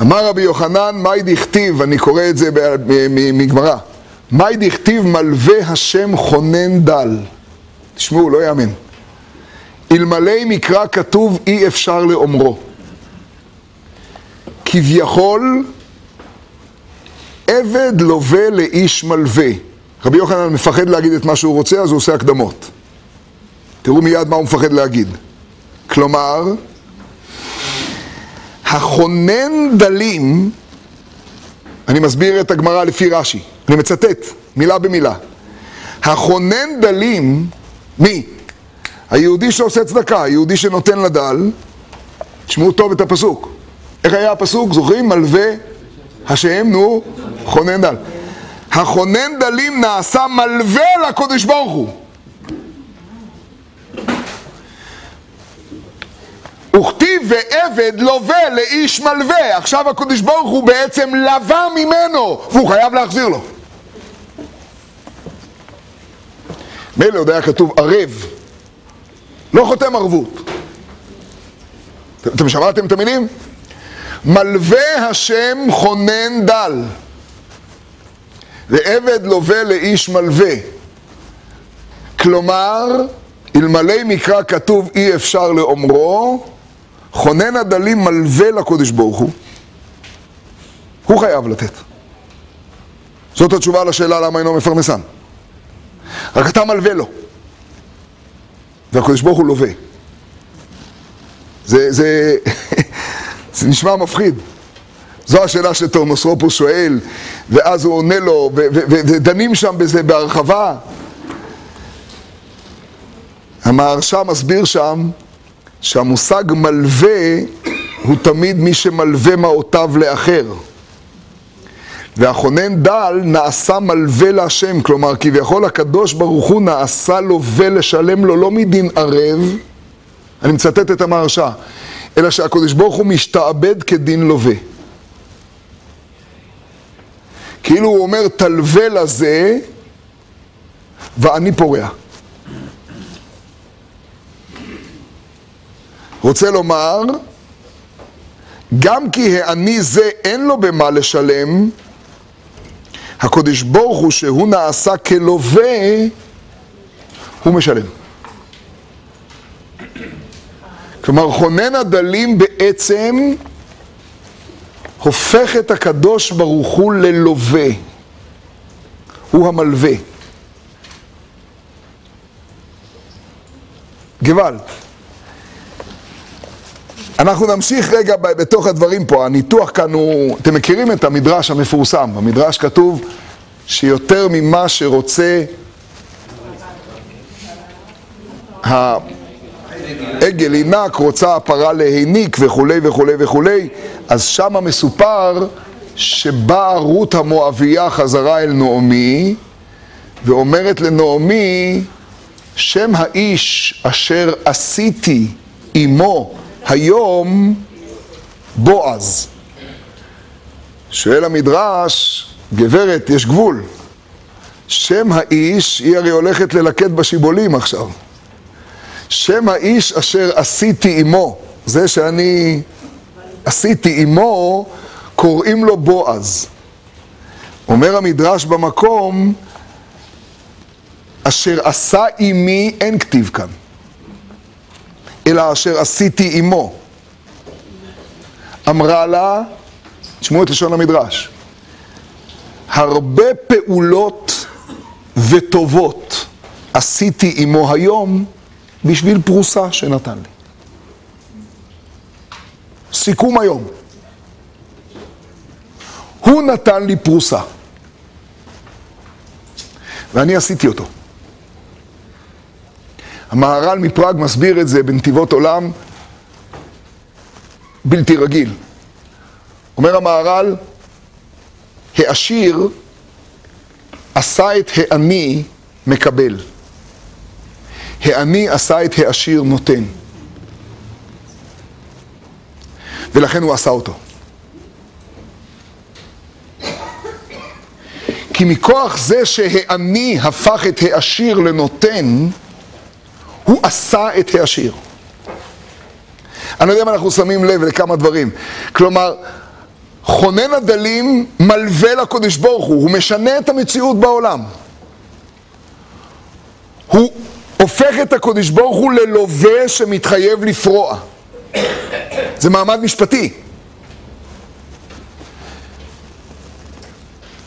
[SPEAKER 1] אמר רבי יוחנן, מאי דכתיב, אני קורא את זה מגמרא, מאי דכתיב מלווה השם חונן דל. תשמעו, לא יאמן. אלמלא מקרא כתוב אי אפשר לאומרו. כביכול עבד לווה לאיש מלווה. רבי יוחנן מפחד להגיד את מה שהוא רוצה, אז הוא עושה הקדמות. תראו מיד מה הוא מפחד להגיד. כלומר, החונן דלים, אני מסביר את הגמרא לפי רש"י, אני מצטט מילה במילה. החונן דלים, מי? היהודי שעושה צדקה, היהודי שנותן לדל, תשמעו טוב את הפסוק. איך היה הפסוק? זוכרים? מלווה השם, נו, חונן דל. החונן דלים נעשה מלווה לקודש ברוך הוא. וכתיב ועבד לווה לאיש מלווה. עכשיו הקודש ברוך הוא בעצם לווה ממנו, והוא חייב להחזיר לו. מילא עוד היה כתוב ערב, לא חותם ערבות. אתם שמעתם את המילים? מלווה השם חונן דל, ועבד לווה לאיש מלווה. כלומר, אלמלא מקרא כתוב אי אפשר לאומרו, חונן הדלים מלווה לקודש ברוך הוא, הוא חייב לתת. זאת התשובה לשאלה למה אינו מפרנסן. רק אתה מלווה לו, והקודש ברוך הוא לווה. זה, זה, זה נשמע מפחיד. זו השאלה שתורמוסרופוס שואל, ואז הוא עונה לו, ודנים שם בזה בהרחבה. המהרש"א מסביר שם שהמושג מלווה הוא תמיד מי שמלווה מעותיו לאחר. והחונן דל נעשה מלווה להשם, כלומר כביכול הקדוש ברוך הוא נעשה לווה לשלם לו לא מדין ערב, אני מצטט את המהרש"א, אלא שהקדוש ברוך הוא משתעבד כדין לווה. כאילו הוא אומר תלווה לזה ואני פורע. רוצה לומר, גם כי העני זה אין לו במה לשלם, הקודש ברוך הוא שהוא נעשה כלווה, הוא משלם. כלומר, חונן הדלים בעצם הופך את הקדוש ברוך הוא ללווה. הוא המלווה. גוואלד. אנחנו נמשיך רגע בתוך הדברים פה, הניתוח כאן הוא, אתם מכירים את המדרש המפורסם, במדרש כתוב שיותר ממה שרוצה העגל ינק, רוצה הפרה להיניק וכולי וכולי וכולי, אז שמה מסופר שבאה רות המואבייה חזרה אל נעמי ואומרת לנעמי שם האיש אשר עשיתי עמו היום בועז. שואל המדרש, גברת, יש גבול. שם האיש, היא הרי הולכת ללקט בשיבולים עכשיו. שם האיש אשר עשיתי עמו, זה שאני עשיתי עמו, קוראים לו בועז. אומר המדרש במקום, אשר עשה עמי אין כתיב כאן. אלא אשר עשיתי עמו. אמרה לה, תשמעו את לשון המדרש, הרבה פעולות וטובות עשיתי עמו היום בשביל פרוסה שנתן לי. סיכום היום. הוא נתן לי פרוסה, ואני עשיתי אותו. המהר"ל מפראג מסביר את זה בנתיבות עולם בלתי רגיל. אומר המהר"ל, העשיר עשה את העני מקבל. העני עשה את העשיר נותן. ולכן הוא עשה אותו. כי מכוח זה שהעני הפך את העשיר לנותן, הוא עשה את העשיר. אני לא יודע אם אנחנו שמים לב לכמה דברים. כלומר, חונן הדלים מלווה לקודש ברוך הוא, הוא משנה את המציאות בעולם. הוא הופך את הקודש ברוך הוא ללווה שמתחייב לפרוע. זה מעמד משפטי.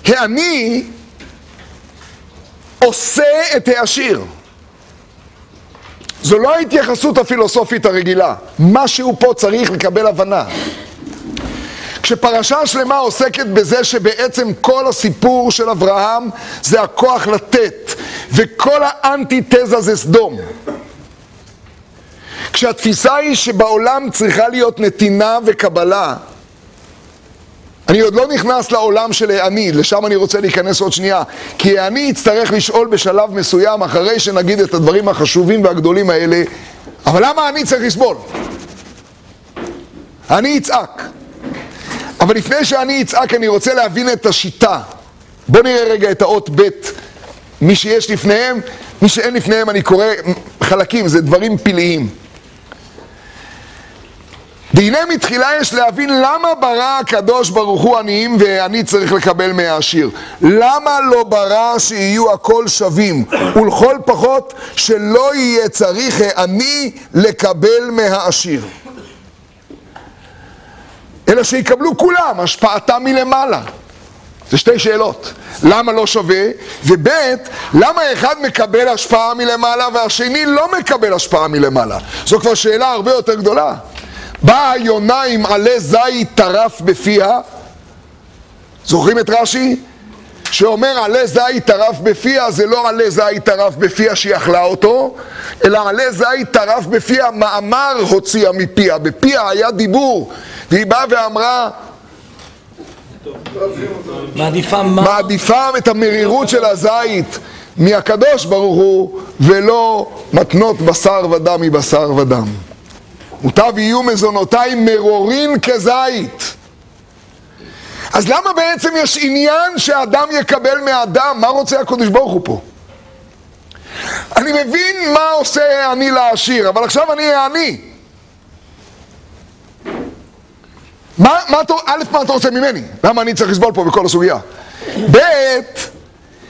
[SPEAKER 1] העני עושה את העשיר. זו לא ההתייחסות הפילוסופית הרגילה. משהו פה צריך לקבל הבנה. כשפרשה שלמה עוסקת בזה שבעצם כל הסיפור של אברהם זה הכוח לתת, וכל האנטיתזה זה סדום. כשהתפיסה היא שבעולם צריכה להיות נתינה וקבלה, אני עוד לא נכנס לעולם של העני, לשם אני רוצה להיכנס עוד שנייה. כי העני יצטרך לשאול בשלב מסוים, אחרי שנגיד את הדברים החשובים והגדולים האלה, אבל למה אני צריך לסבול? אני יצעק. אבל לפני שאני אצעק אני רוצה להבין את השיטה. בואו נראה רגע את האות ב', מי שיש לפניהם, מי שאין לפניהם אני קורא חלקים, זה דברים פלאיים. והנה מתחילה יש להבין למה ברא הקדוש ברוך הוא עניים ואני צריך לקבל מהעשיר. למה לא ברא שיהיו הכל שווים ולכל פחות שלא יהיה צריך העני לקבל מהעשיר. אלא שיקבלו כולם, השפעתם מלמעלה. זה שתי שאלות. למה לא שווה? וב', למה אחד מקבל השפעה מלמעלה והשני לא מקבל השפעה מלמעלה? זו כבר שאלה הרבה יותר גדולה. באה יונה עם עלה זית טרף בפיה, זוכרים את רש"י? שאומר עלה זית טרף בפיה, זה לא עלה זית טרף בפיה שהיא אכלה אותו, אלא עלה זית טרף בפיה, מאמר הוציאה מפיה, בפיה היה דיבור, והיא באה ואמרה
[SPEAKER 2] מעדיפה מה?
[SPEAKER 1] מעדיפה את המרירות של הזית מהקדוש ברוך הוא, ולא מתנות בשר ודם מבשר ודם. מוטב יהיו מזונותיי מרורין כזית. אז למה בעצם יש עניין שאדם יקבל מאדם? מה רוצה הקדוש ברוך הוא פה? אני מבין מה עושה אני לעשיר, אבל עכשיו אני העני. מה, מה אתה, א', מה אתה רוצה ממני? למה אני צריך לסבול פה בכל הסוגיה? ב',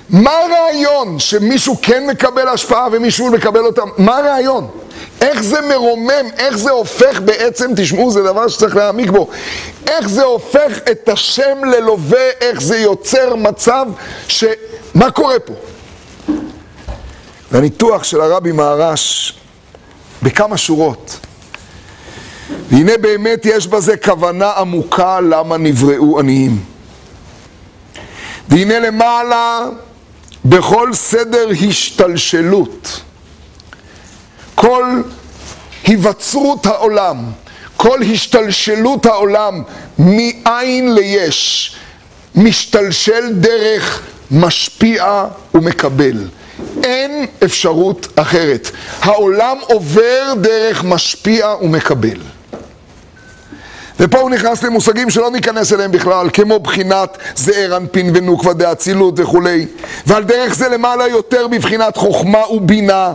[SPEAKER 1] מה הרעיון שמישהו כן מקבל השפעה ומישהו מקבל אותה? מה הרעיון? איך זה מרומם, איך זה הופך בעצם, תשמעו, זה דבר שצריך להעמיק בו, איך זה הופך את השם ללווה, איך זה יוצר מצב ש... מה קורה פה? והניתוח של הרבי מהר"ש בכמה שורות. והנה באמת יש בזה כוונה עמוקה למה נבראו עניים. והנה למעלה בכל סדר השתלשלות. כל היווצרות העולם, כל השתלשלות העולם מאין ליש, משתלשל דרך משפיע ומקבל. אין אפשרות אחרת. העולם עובר דרך משפיע ומקבל. ופה הוא נכנס למושגים שלא ניכנס אליהם בכלל, כמו בחינת זעיר אנפין ונוקבה דאצילות וכולי, ועל דרך זה למעלה יותר בבחינת חוכמה ובינה.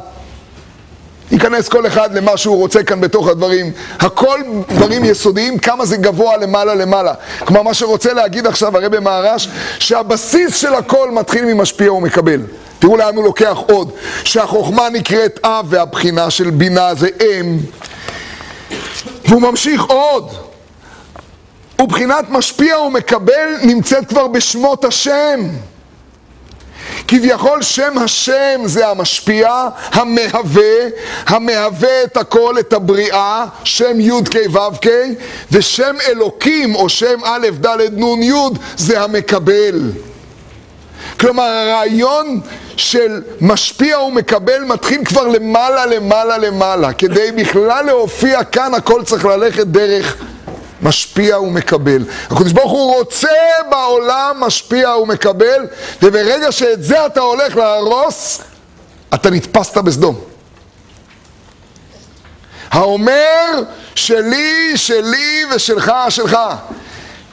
[SPEAKER 1] ייכנס כל אחד למה שהוא רוצה כאן בתוך הדברים. הכל דברים יסודיים, כמה זה גבוה למעלה למעלה. כלומר, מה שרוצה להגיד עכשיו הרבי מהר"ש, שהבסיס של הכל מתחיל ממשפיע ומקבל. תראו לאן הוא לוקח עוד. שהחוכמה נקראת אב והבחינה של בינה זה אם. והוא ממשיך עוד. ובחינת משפיע ומקבל נמצאת כבר בשמות השם. כביכול שם השם זה המשפיע, המהווה, המהווה את הכל, את הבריאה, שם י' כ' ו' כ', ושם אלוקים או שם א' ד' נ' י' זה המקבל. כלומר הרעיון של משפיע ומקבל מתחיל כבר למעלה למעלה למעלה. כדי בכלל להופיע כאן הכל צריך ללכת דרך משפיע ומקבל. הקדוש ברוך הוא רוצה בעולם משפיע ומקבל, וברגע שאת זה אתה הולך להרוס, אתה נתפסת בסדום. האומר שלי, שלי ושלך, שלך.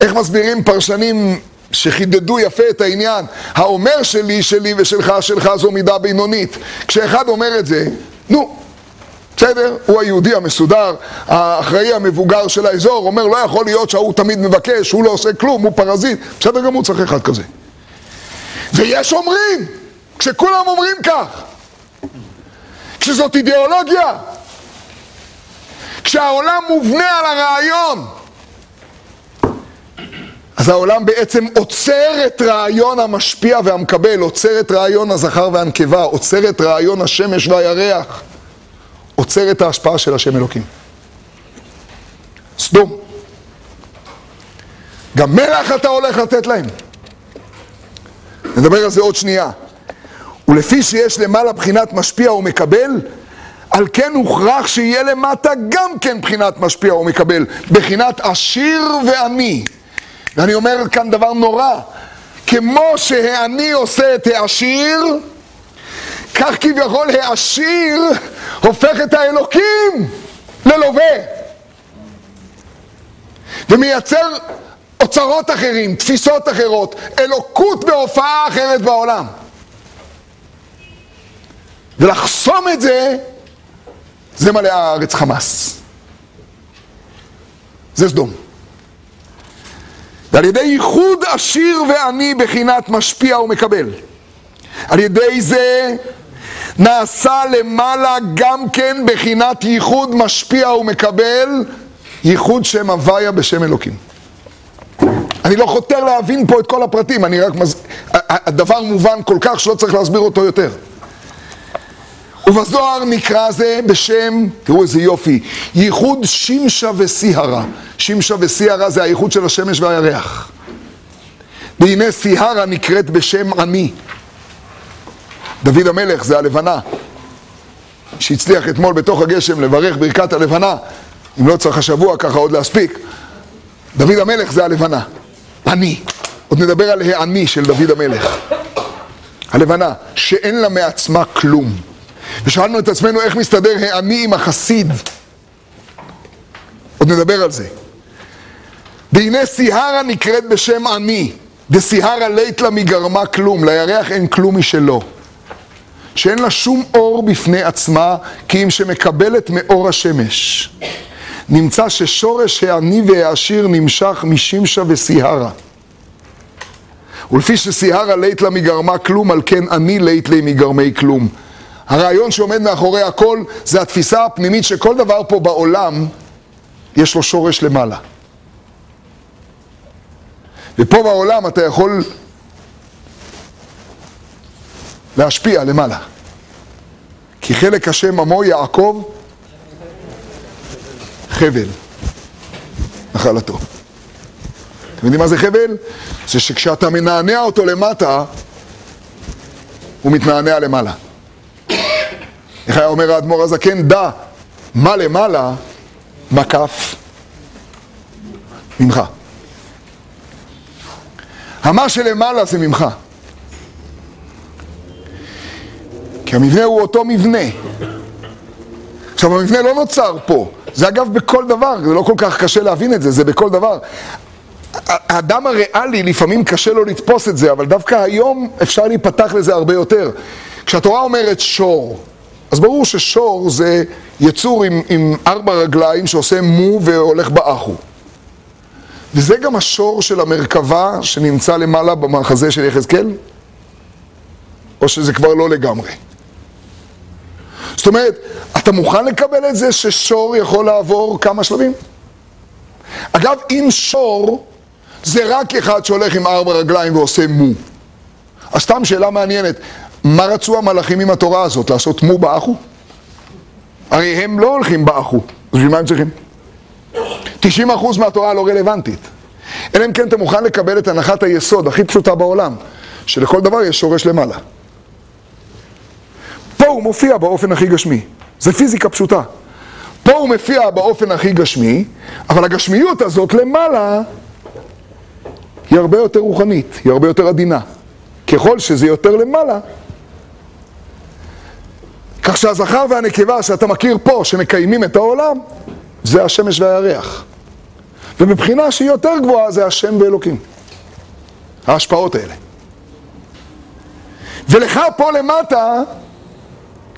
[SPEAKER 1] איך מסבירים פרשנים שחידדו יפה את העניין, האומר שלי, שלי ושלך, שלך זו מידה בינונית. כשאחד אומר את זה, נו, בסדר? הוא היהודי המסודר, האחראי המבוגר של האזור, אומר לא יכול להיות שההוא תמיד מבקש, הוא לא עושה כלום, הוא פרזיט, בסדר גמור, צריך אחד כזה. ויש אומרים, כשכולם אומרים כך, כשזאת אידיאולוגיה, כשהעולם מובנה על הרעיון, אז העולם בעצם עוצר את רעיון המשפיע והמקבל, עוצר את רעיון הזכר והנקבה, עוצר את רעיון השמש והירח, עוצר את ההשפעה של השם אלוקים. סדום. גם מלח אתה הולך לתת להם. נדבר על זה עוד שנייה. ולפי שיש למעלה בחינת משפיע ומקבל, על כן הוכרח שיהיה למטה גם כן בחינת משפיע ומקבל, בחינת עשיר ועני. ואני אומר כאן דבר נורא, כמו שהעני עושה את העשיר, כך כביכול העשיר הופך את האלוקים ללווה. ומייצר אוצרות אחרים, תפיסות אחרות, אלוקות בהופעה אחרת בעולם. ולחסום את זה, זה מלא הארץ חמאס. זה סדום. ועל ידי ייחוד עשיר ועני בחינת משפיע ומקבל. על ידי זה נעשה למעלה גם כן בחינת ייחוד משפיע ומקבל, ייחוד שם הוויה בשם אלוקים. אני לא חותר להבין פה את כל הפרטים, אני רק מז... הדבר מובן כל כך שלא צריך להסביר אותו יותר. ובזוהר נקרא זה בשם, תראו איזה יופי, ייחוד שמשה וסיהרה. שמשה וסיהרה זה הייחוד של השמש והירח. והנה סיהרה נקראת בשם עמי. דוד המלך זה הלבנה, שהצליח אתמול בתוך הגשם לברך ברכת הלבנה, אם לא צריך השבוע ככה עוד להספיק. דוד המלך זה הלבנה, אני. עוד נדבר על העני של דוד המלך. הלבנה, שאין לה מעצמה כלום. ושאלנו את עצמנו איך מסתדר העני עם החסיד. עוד נדבר על זה. והנה סיהרה נקראת בשם עני, דסיהרה לית לה מגרמה כלום, לירח אין כלום משלו. שאין לה שום אור בפני עצמה, כי אם שמקבלת מאור השמש. נמצא ששורש העני והעשיר נמשך משמשה וסיהרה. ולפי שסיהרה לית לה מגרמה כלום, על כן עני לית לי מגרמי כלום. הרעיון שעומד מאחורי הכל זה התפיסה הפנימית שכל דבר פה בעולם יש לו שורש למעלה. ופה בעולם אתה יכול להשפיע למעלה. כי חלק השם עמו יעקב חבל, נחלתו. אתם יודעים מה זה חבל? זה שכשאתה מנענע אותו למטה, הוא מתנענע למעלה. איך היה אומר האדמו"ר הזקן? דע מה למעלה מקף ממך. המה שלמעלה זה ממך. כי המבנה הוא אותו מבנה. עכשיו, המבנה לא נוצר פה. זה אגב בכל דבר, זה לא כל כך קשה להבין את זה, זה בכל דבר. האדם הריאלי, לפעמים קשה לו לתפוס את זה, אבל דווקא היום אפשר להיפתח לזה הרבה יותר. כשהתורה אומרת שור, אז ברור ששור זה יצור עם, עם ארבע רגליים שעושה מו והולך באחו. וזה גם השור של המרכבה שנמצא למעלה במחזה של יחזקאל? או שזה כבר לא לגמרי? זאת אומרת, אתה מוכן לקבל את זה ששור יכול לעבור כמה שלבים? אגב, אם שור זה רק אחד שהולך עם ארבע רגליים ועושה מו. אז סתם שאלה מעניינת, מה רצו המלאכים עם התורה הזאת? לעשות מו באחו? הרי הם לא הולכים באחו, אז בשביל מה הם צריכים? 90% מהתורה לא רלוונטית. אלא אם כן אתה מוכן לקבל את הנחת היסוד הכי פשוטה בעולם, שלכל דבר יש שורש למעלה. פה הוא מופיע באופן הכי גשמי, זה פיזיקה פשוטה. פה הוא מופיע באופן הכי גשמי, אבל הגשמיות הזאת למעלה היא הרבה יותר רוחנית, היא הרבה יותר עדינה. ככל שזה יותר למעלה, כך שהזכר והנקבה שאתה מכיר פה, שמקיימים את העולם, זה השמש והירח. ומבחינה שהיא יותר גבוהה זה השם ואלוקים. ההשפעות האלה. ולך פה למטה,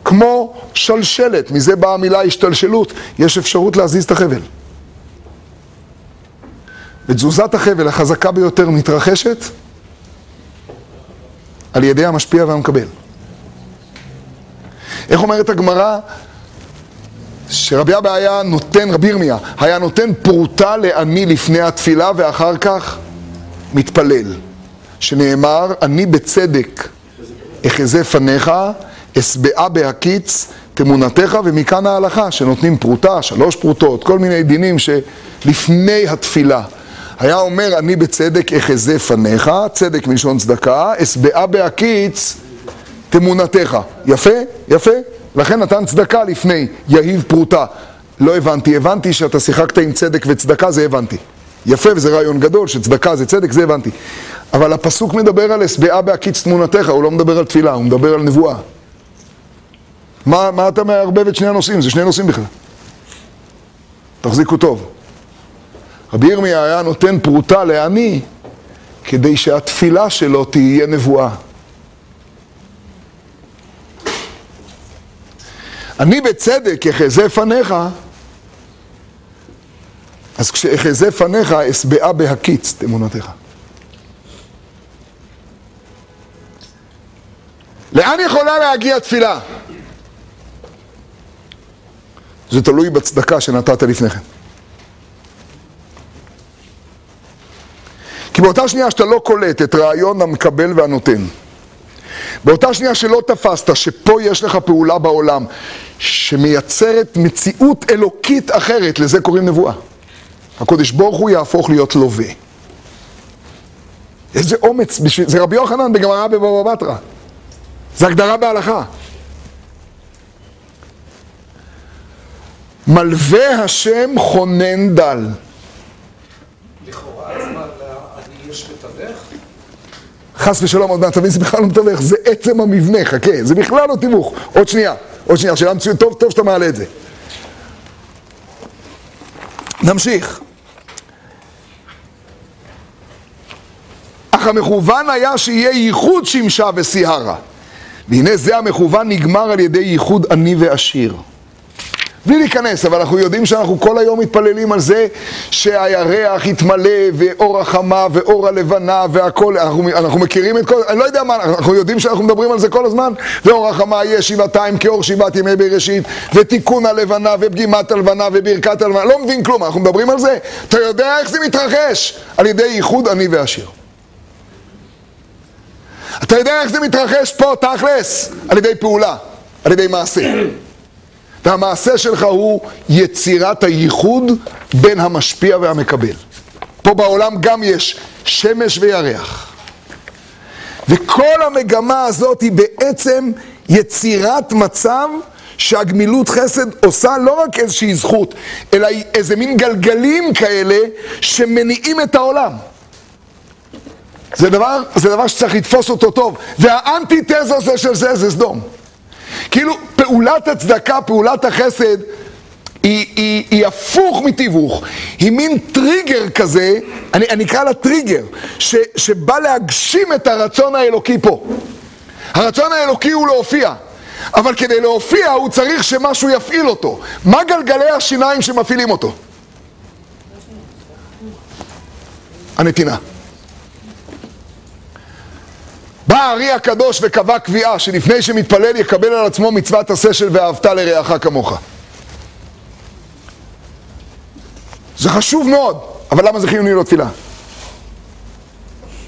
[SPEAKER 1] כמו שלשלת, מזה באה המילה השתלשלות, יש אפשרות להזיז את החבל. ותזוזת החבל החזקה ביותר מתרחשת על ידי המשפיע והמקבל. איך אומרת הגמרא? שרבי אבא היה נותן, רבי ירמיה, היה נותן פרוטה לעני לפני התפילה ואחר כך מתפלל. שנאמר, אני בצדק אחזה פניך, אשבעה בהקיץ תמונתך, ומכאן ההלכה, שנותנים פרוטה, שלוש פרוטות, כל מיני דינים שלפני התפילה. היה אומר, אני בצדק אחזה פניך, צדק מלשון צדקה, אשבעה בהקיץ תמונתך. יפה? יפה? לכן נתן צדקה לפני, יהיב פרוטה. לא הבנתי, הבנתי שאתה שיחקת עם צדק וצדקה, זה הבנתי. יפה, וזה רעיון גדול, שצדקה זה צדק, זה הבנתי. אבל הפסוק מדבר על אשבעה בהקיץ תמונתך, הוא לא מדבר על תפילה, הוא מדבר על נבואה. מה, מה אתה מערבב את שני הנושאים? זה שני נושאים בכלל. תחזיקו טוב. רבי ירמיה היה נותן פרוטה לעני כדי שהתפילה שלו תהיה נבואה. אני בצדק אחזה פניך, אז כשאחזה פניך אשבעה בהקיץ תמונתך. לאן יכולה להגיע תפילה? זה תלוי בצדקה שנתת לפני כן. כי באותה שנייה שאתה לא קולט את רעיון המקבל והנותן, באותה שנייה שלא תפסת שפה יש לך פעולה בעולם שמייצרת מציאות אלוקית אחרת, לזה קוראים נבואה. הקודש ברוך הוא יהפוך להיות לווה. איזה אומץ בשביל... זה רבי יוחנן בגמרא בבבא בתרא. זה הגדרה בהלכה. מלווה השם חונן דל.
[SPEAKER 2] לכאורה, אז מה, אני יש מתווך?
[SPEAKER 1] חס ושלום, עוד מעט תבין, זה בכלל לא מתווך, זה עצם המבנה, חכה, זה בכלל לא תיווך. עוד שנייה, עוד שנייה, שאלה מצוינת, טוב, טוב שאתה מעלה את זה. נמשיך. אך המכוון היה שיהיה ייחוד שמשה וסיהרה. והנה זה המכוון נגמר על ידי ייחוד עני ועשיר. בלי להיכנס, אבל אנחנו יודעים שאנחנו כל היום מתפללים על זה שהירח יתמלא ואור החמה ואור הלבנה והכל, אנחנו, אנחנו מכירים את כל, אני לא יודע מה, אנחנו יודעים שאנחנו מדברים על זה כל הזמן ואור החמה יהיה שבעתיים כאור שבעת ימי בראשית ותיקון הלבנה ופגימת הלבנה וברכת הלבנה, לא מבין כלום, אנחנו מדברים על זה, אתה יודע איך זה מתרחש? על ידי ייחוד עני ועשיר. אתה יודע איך זה מתרחש פה, תכלס? על ידי פעולה, על ידי מעשה. והמעשה שלך הוא יצירת הייחוד בין המשפיע והמקבל. פה בעולם גם יש שמש וירח. וכל המגמה הזאת היא בעצם יצירת מצב שהגמילות חסד עושה לא רק איזושהי זכות, אלא איזה מין גלגלים כאלה שמניעים את העולם. זה דבר, זה דבר שצריך לתפוס אותו טוב. והאנטיתזה של זה זה סדום. כאילו פעולת הצדקה, פעולת החסד, היא, היא, היא הפוך מתיווך, היא מין טריגר כזה, אני, אני אקרא לה טריגר, ש, שבא להגשים את הרצון האלוקי פה. הרצון האלוקי הוא להופיע, אבל כדי להופיע הוא צריך שמשהו יפעיל אותו. מה גלגלי השיניים שמפעילים אותו? הנתינה. בא הארי הקדוש וקבע קביעה שלפני שמתפלל יקבל על עצמו מצוות עשה של ואהבת לרעך כמוך. זה חשוב מאוד, אבל למה זה חיוני לתפילה?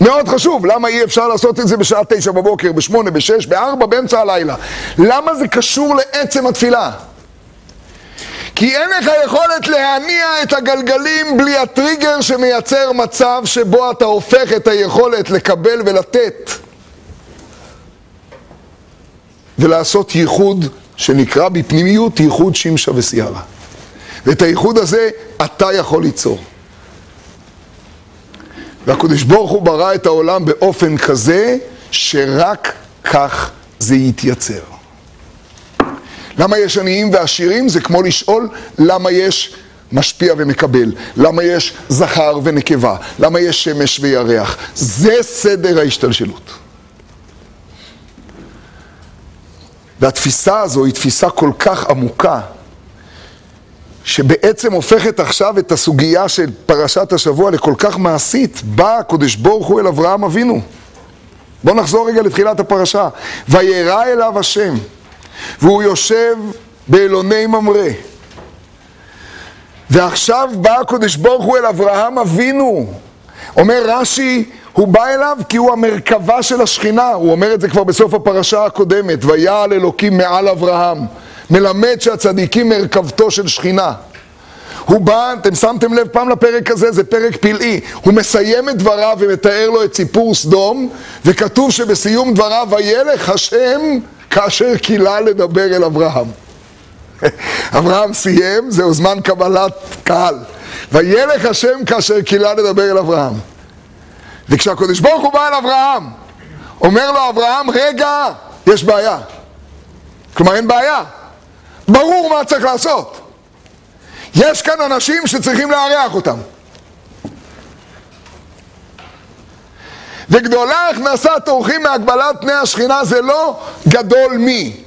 [SPEAKER 1] מאוד חשוב, למה אי אפשר לעשות את זה בשעה תשע בבוקר, בשמונה, בשש, בארבע, באמצע הלילה? למה זה קשור לעצם התפילה? כי אין לך יכולת להניע את הגלגלים בלי הטריגר שמייצר מצב שבו אתה הופך את היכולת לקבל ולתת ולעשות ייחוד שנקרא בפנימיות ייחוד שמשה וסיירה. ואת הייחוד הזה אתה יכול ליצור. והקדוש ברוך הוא ברא את העולם באופן כזה שרק כך זה יתייצר. למה יש עניים ועשירים? זה כמו לשאול למה יש משפיע ומקבל? למה יש זכר ונקבה? למה יש שמש וירח? זה סדר ההשתלשלות. והתפיסה הזו היא תפיסה כל כך עמוקה, שבעצם הופכת עכשיו את הסוגיה של פרשת השבוע לכל כך מעשית. בא הקדוש ברוך הוא אל אברהם אבינו. בואו נחזור רגע לתחילת הפרשה. וירא אליו השם, והוא יושב באלוני ממרא. ועכשיו בא הקדוש ברוך הוא אל אברהם אבינו. אומר רש"י, הוא בא אליו כי הוא המרכבה של השכינה, הוא אומר את זה כבר בסוף הפרשה הקודמת, ויעל אלוקים מעל אברהם, מלמד שהצדיקים מרכבתו של שכינה. הוא בא, אתם שמתם לב פעם לפרק הזה, זה פרק פלאי. הוא מסיים את דבריו ומתאר לו את סיפור סדום, וכתוב שבסיום דבריו, וילך השם כאשר קילה לדבר אל אברהם. אברהם סיים, זהו זמן קבלת קהל. וילך השם כאשר קילה לדבר אל אברהם. וכשהקדוש ברוך הוא בא אל אברהם, אומר לו אברהם, רגע, יש בעיה. כלומר, אין בעיה. ברור מה צריך לעשות. יש כאן אנשים שצריכים לארח אותם. וגדולה הכנסת אורחים מהגבלת פני השכינה זה לא גדול מי.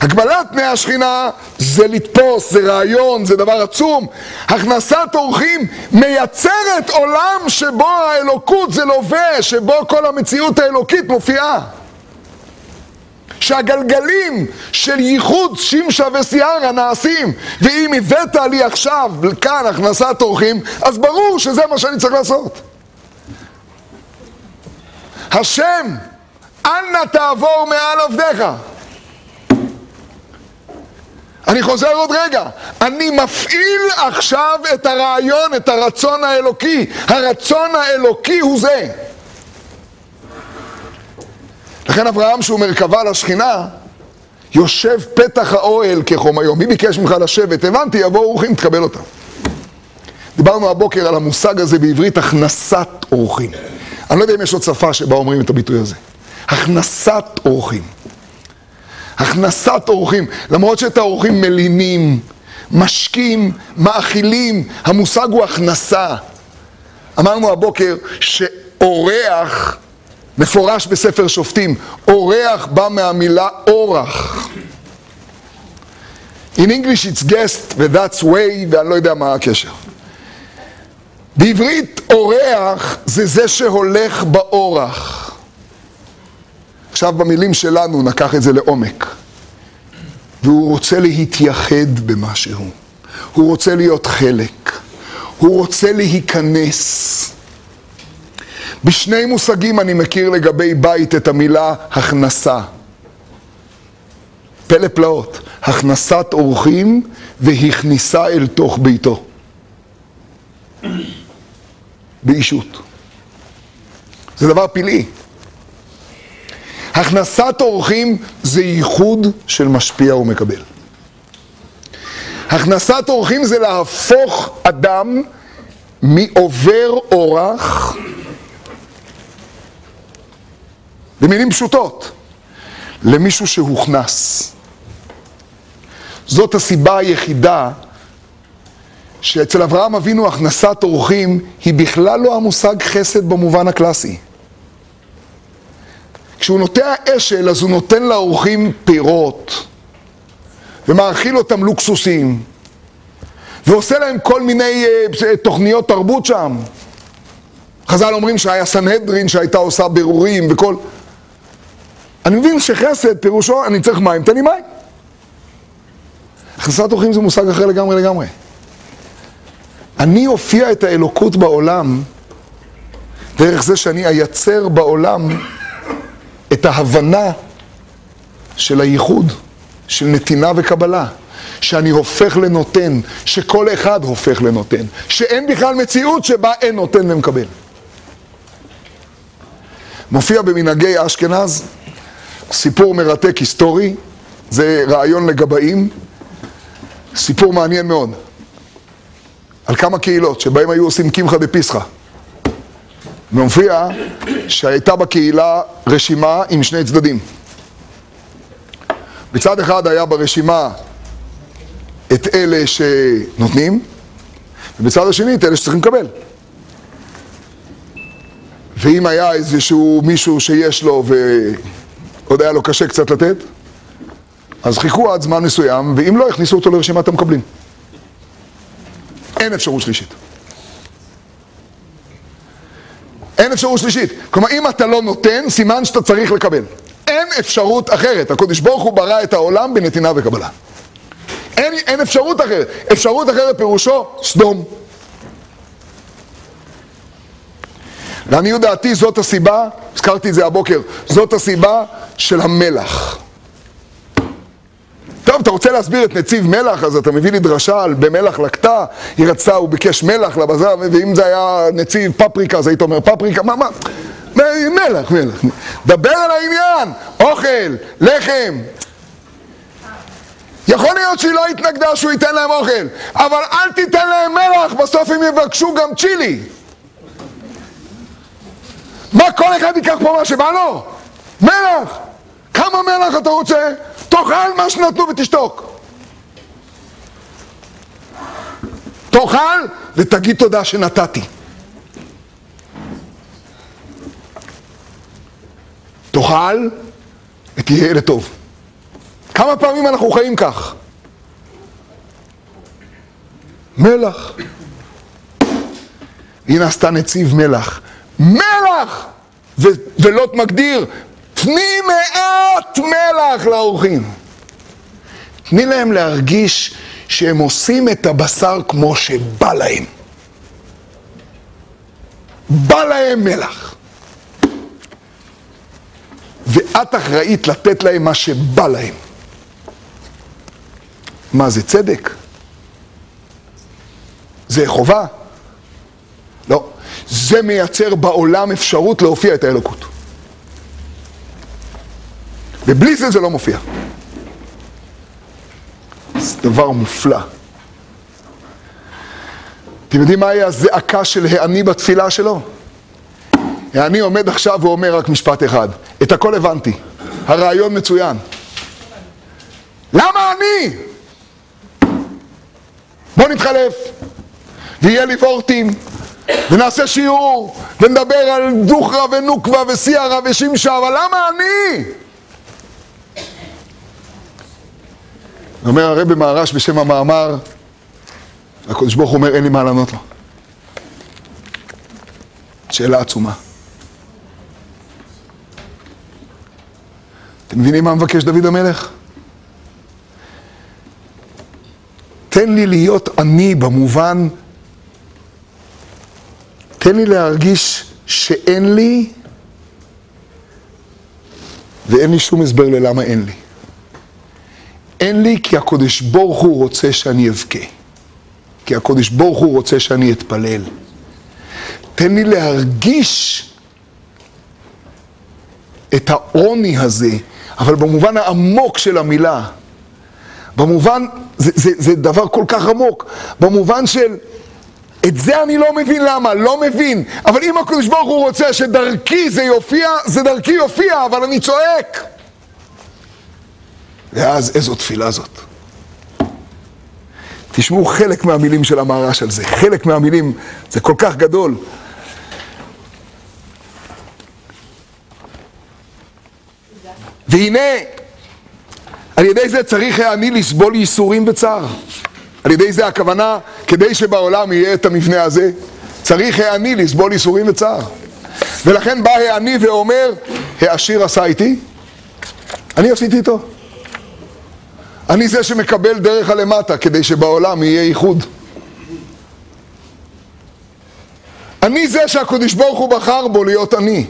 [SPEAKER 1] הגבלת פני השכינה זה לתפוס, זה רעיון, זה דבר עצום. הכנסת אורחים מייצרת עולם שבו האלוקות זה לווה, שבו כל המציאות האלוקית מופיעה. שהגלגלים של ייחוד שמשה וסיארה נעשים, ואם הבאת לי עכשיו כאן הכנסת אורחים, אז ברור שזה מה שאני צריך לעשות. השם, אנא תעבור מעל עבדיך. אני חוזר עוד רגע, אני מפעיל עכשיו את הרעיון, את הרצון האלוקי. הרצון האלוקי הוא זה. לכן אברהם שהוא מרכבה לשכינה, יושב פתח האוהל כחום היום. מי ביקש ממך לשבת? הבנתי, יבואו אורחים, תקבל אותם. דיברנו הבוקר על המושג הזה בעברית, הכנסת אורחים. אני לא יודע אם יש עוד שפה שבה אומרים את הביטוי הזה. הכנסת אורחים. הכנסת אורחים, למרות שאת האורחים מלינים, משקים, מאכילים, המושג הוא הכנסה. אמרנו הבוקר שאורח מפורש בספר שופטים, אורח בא מהמילה אורח. In English it's guest ו-that's way ואני לא יודע מה הקשר. בעברית אורח זה זה שהולך באורח. עכשיו במילים שלנו נקח את זה לעומק. והוא רוצה להתייחד במשהו. הוא רוצה להיות חלק. הוא רוצה להיכנס. בשני מושגים אני מכיר לגבי בית את המילה הכנסה. פלא פלאות, הכנסת אורחים והכניסה אל תוך ביתו. באישות. זה דבר פלאי. הכנסת אורחים זה ייחוד של משפיע ומקבל. הכנסת אורחים זה להפוך אדם מעובר אורח במילים פשוטות, למישהו שהוכנס. זאת הסיבה היחידה שאצל אברהם אבינו הכנסת אורחים היא בכלל לא המושג חסד במובן הקלאסי. כשהוא נוטע אשל אז הוא נותן לאורחים פירות ומאכיל אותם לוקסוסים ועושה להם כל מיני uh, תוכניות תרבות שם. חז"ל אומרים שהיה סנהדרין שהייתה עושה בירורים וכל... אני מבין שחסד פירושו, אני צריך מים, תן לי מים. הכנסת אורחים זה מושג אחר לגמרי לגמרי. אני אופיע את האלוקות בעולם דרך זה שאני אייצר בעולם את ההבנה של הייחוד, של נתינה וקבלה, שאני הופך לנותן, שכל אחד הופך לנותן, שאין בכלל מציאות שבה אין נותן ומקבל. מופיע במנהגי אשכנז סיפור מרתק היסטורי, זה רעיון לגבאים, סיפור מעניין מאוד, על כמה קהילות שבהם היו עושים קמחא דפסחא. ומופיע שהייתה בקהילה רשימה עם שני צדדים. מצד אחד היה ברשימה את אלה שנותנים, ובצד השני את אלה שצריכים לקבל. ואם היה איזשהו מישהו שיש לו ועוד היה לו קשה קצת לתת, אז חיכו עד זמן מסוים, ואם לא, הכניסו אותו לרשימת המקבלים. אין אפשרות שלישית. אין אפשרות שלישית. כלומר, אם אתה לא נותן, סימן שאתה צריך לקבל. אין אפשרות אחרת. הקדוש ברוך הוא ברא את העולם בנתינה וקבלה. אין, אין אפשרות אחרת. אפשרות אחרת פירושו סדום. לעניות דעתי זאת הסיבה, הזכרתי את זה הבוקר, זאת הסיבה של המלח. טוב, אתה רוצה להסביר את נציב מלח, אז אתה מביא לי דרשה על במלח לקטה, היא רצתה, הוא ביקש מלח לבזר, ואם זה היה נציב פפריקה, אז היית אומר פפריקה, מה, מה? מלח, מלח. דבר על העניין, אוכל, לחם. יכול להיות שהיא לא התנגדה שהוא ייתן להם אוכל, אבל אל תיתן להם מלח, בסוף הם יבקשו גם צ'ילי. מה כל אחד ייקח פה מה שבא לו? מלח! כמה מלח אתה רוצה? תאכל מה שנתנו ותשתוק. תאכל ותגיד תודה שנתתי. תאכל ותהיה לטוב. כמה פעמים אנחנו חיים כך? מלח. הנה עשתה נציב מלח. מלח! ולוט מגדיר, תני מעט מלח לאורחים. תני להם להרגיש שהם עושים את הבשר כמו שבא להם. בא להם מלח. ואת אחראית לתת להם מה שבא להם. מה זה צדק? זה חובה? לא. זה מייצר בעולם אפשרות להופיע את האלוקות. ובלי זה זה לא מופיע. זה דבר מופלא. אתם יודעים מהי הזעקה של העני בתפילה שלו? העני עומד עכשיו ואומר רק משפט אחד, את הכל הבנתי, הרעיון מצוין. למה אני? בוא נתחלף, ויהיה לי וורטים, ונעשה שיעור, ונדבר על דוכרא ונוקווה וסיירא ושמשה, אבל למה אני? אומר הרב במהר"ש בשם המאמר, הקדוש ברוך הוא אומר, אין לי מה לענות לו. שאלה עצומה. אתם מבינים מה מבקש דוד המלך? תן לי להיות אני במובן, תן לי להרגיש שאין לי ואין לי שום הסבר ללמה אין לי. אין לי כי הקודש ברוך הוא רוצה שאני אבכה. כי הקודש ברוך הוא רוצה שאני אתפלל. תן לי להרגיש את העוני הזה, אבל במובן העמוק של המילה. במובן, זה, זה, זה דבר כל כך עמוק, במובן של, את זה אני לא מבין למה, לא מבין, אבל אם הקדוש ברוך הוא רוצה שדרכי זה יופיע, זה דרכי יופיע, אבל אני צועק. ואז איזו תפילה זאת. תשמעו חלק מהמילים של המהר"ש על זה, חלק מהמילים, זה כל כך גדול. והנה, על ידי זה צריך העני לסבול ייסורים וצער. על ידי זה הכוונה, כדי שבעולם יהיה את המבנה הזה, צריך העני לסבול ייסורים וצער. ולכן בא העני ואומר, העשיר עשה איתי, אני עשיתי איתו. אני זה שמקבל דרך הלמטה כדי שבעולם יהיה ייחוד. אני זה שהקדוש ברוך הוא בחר בו להיות אני.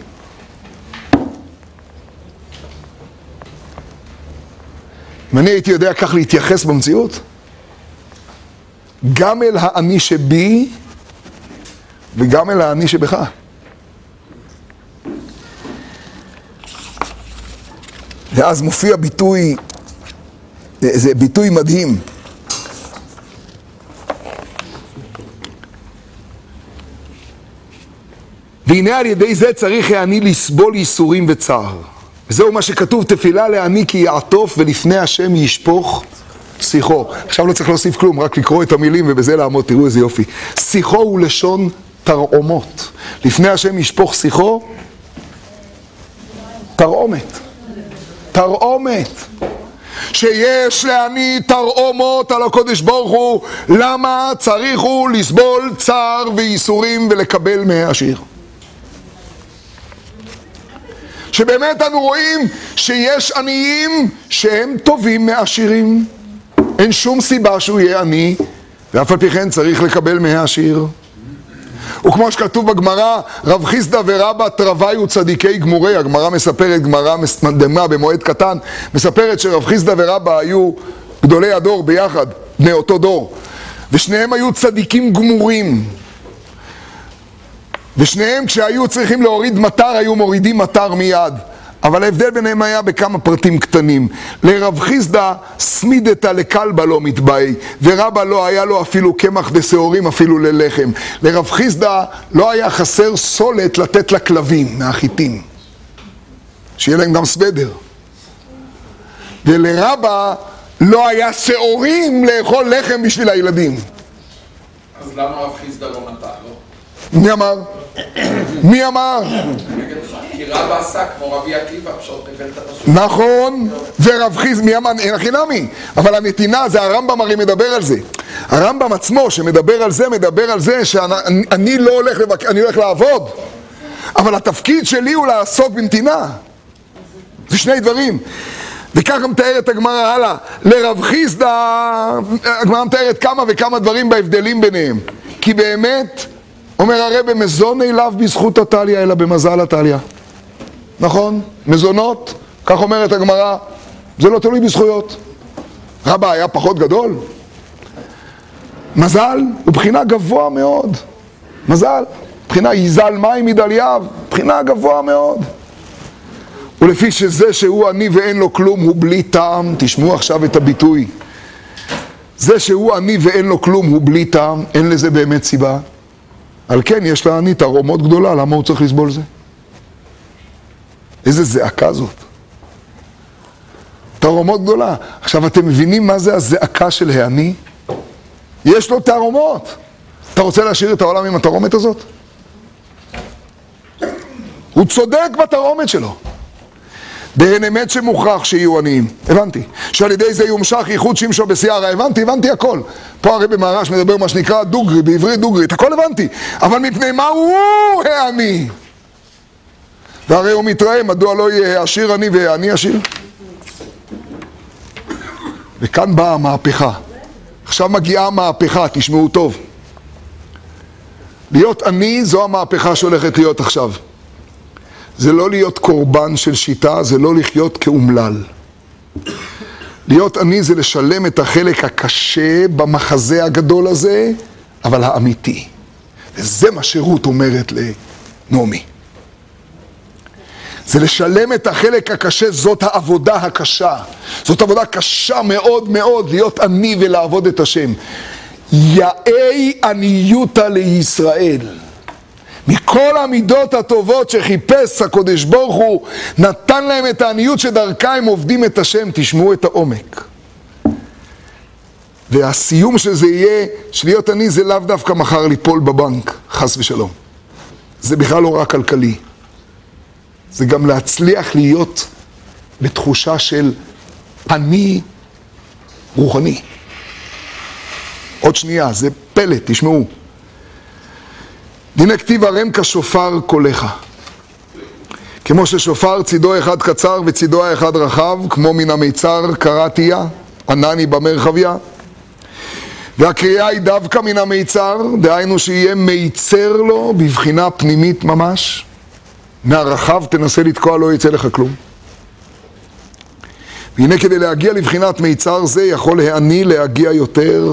[SPEAKER 1] אם אני הייתי יודע כך להתייחס במציאות, גם אל האני שבי וגם אל האני שבך. ואז מופיע ביטוי זה ביטוי מדהים. והנה על ידי זה צריך העני לסבול ייסורים וצער. וזהו מה שכתוב, תפילה לעני כי יעטוף ולפני השם ישפוך שיחו. עכשיו לא צריך להוסיף כלום, רק לקרוא את המילים ובזה לעמוד, תראו איזה יופי. שיחו הוא לשון תרעומות. לפני השם ישפוך שיחו, תרעומת. תרעומת. שיש לעני תרעומות על הקודש ברוך הוא, למה צריך הוא לסבול צער וייסורים ולקבל מהעשיר. שבאמת אנו רואים שיש עניים שהם טובים מעשירים. אין שום סיבה שהוא יהיה עני, ואף על פי כן צריך לקבל מהעשיר. וכמו שכתוב בגמרא, רב חיסדא ורבא תרוויו צדיקי גמורי, הגמרא מספרת, גמרא דמה במועד קטן, מספרת שרב חיסדא ורבא היו גדולי הדור ביחד, בני אותו דור, ושניהם היו צדיקים גמורים. ושניהם כשהיו צריכים להוריד מטר, היו מורידים מטר מיד. אבל ההבדל ביניהם היה בכמה פרטים קטנים. לרב חיסדא סמידתא לקלבא לא מתבאי, ורבא לא היה לו אפילו קמח דשעורים אפילו ללחם. לרב חיסדא לא היה חסר סולת לתת לכלבים מהחיטים, שיהיה להם גם סוודר. ולרבא לא היה שעורים לאכול לחם בשביל הילדים.
[SPEAKER 2] אז למה רב חיסדא לא נתן לו?
[SPEAKER 1] מי אמר? מי אמר? נכון, ורב חיז, מי אמר? אין הכי נמי. אבל הנתינה, זה הרמב"ם הרי מדבר על זה. הרמב"ם עצמו, שמדבר על זה, מדבר על זה שאני לא הולך לבק... אני הולך לעבוד. אבל התפקיד שלי הוא לעסוק בנתינה. זה שני דברים. וככה מתארת הגמרא הלאה. לרב חיסדא, הגמרא מתארת כמה וכמה דברים בהבדלים ביניהם. כי באמת, אומר הרב, מזון אליו בזכות הטליה, אלא במזל הטליה. נכון? מזונות, כך אומרת הגמרא, זה לא תלוי בזכויות. רבא היה פחות גדול? מזל הוא בחינה גבוה מאוד. מזל, בחינה יזל מים מדלייו, בחינה גבוה מאוד. ולפי שזה שהוא עני ואין לו כלום הוא בלי טעם, תשמעו עכשיו את הביטוי. זה שהוא עני ואין לו כלום הוא בלי טעם, אין לזה באמת סיבה. על כן יש לעני תרעומות גדולה, למה הוא צריך לסבול זה? איזה זעקה זאת. תרעומות גדולה. עכשיו, אתם מבינים מה זה הזעקה של העני? יש לו תרעומות. אתה רוצה להשאיר את העולם עם התרעומת הזאת? הוא צודק בתרעומת שלו. דהן אמת שמוכרח שיהיו עניים, הבנתי. שעל ידי זה יומשך ייחוד שמשו בסיירה, הבנתי, הבנתי הכל. פה הרי במהר"ש מדבר מה שנקרא דוגרי, בעברית דוגרי, את הכל הבנתי. אבל מפני מה הוא העני? והרי הוא מתראה, מדוע לא יהיה עשיר עני ועני עשיר? וכאן באה המהפכה. עכשיו מגיעה המהפכה, תשמעו טוב. להיות עני זו המהפכה שהולכת להיות עכשיו. זה לא להיות קורבן של שיטה, זה לא לחיות כאומלל. להיות עני זה לשלם את החלק הקשה במחזה הגדול הזה, אבל האמיתי. וזה מה שרות אומרת לנעמי. זה לשלם את החלק הקשה, זאת העבודה הקשה. זאת עבודה קשה מאוד מאוד, להיות עני ולעבוד את השם. יאי עניותא לישראל. מכל המידות הטובות שחיפש הקודש ברוך הוא, נתן להם את העניות שדרכה הם עובדים את השם. תשמעו את העומק. והסיום של זה יהיה, שלהיות עני זה לאו דווקא מחר ליפול בבנק, חס ושלום. זה בכלל לא רק כלכלי. זה גם להצליח להיות בתחושה של אני רוחני. עוד שנייה, זה פלא, תשמעו. הנה כתיב הרם כשופר קולך. כמו ששופר צידו אחד קצר וצידו האחד רחב, כמו מן המיצר קראתיה, ענני במרחביה. והקריאה היא דווקא מן המיצר, דהיינו שיהיה מיצר לו בבחינה פנימית ממש. מהרחב תנסה לתקוע, לא יצא לך כלום. והנה כדי להגיע לבחינת מיצר זה, יכול העני להגיע יותר.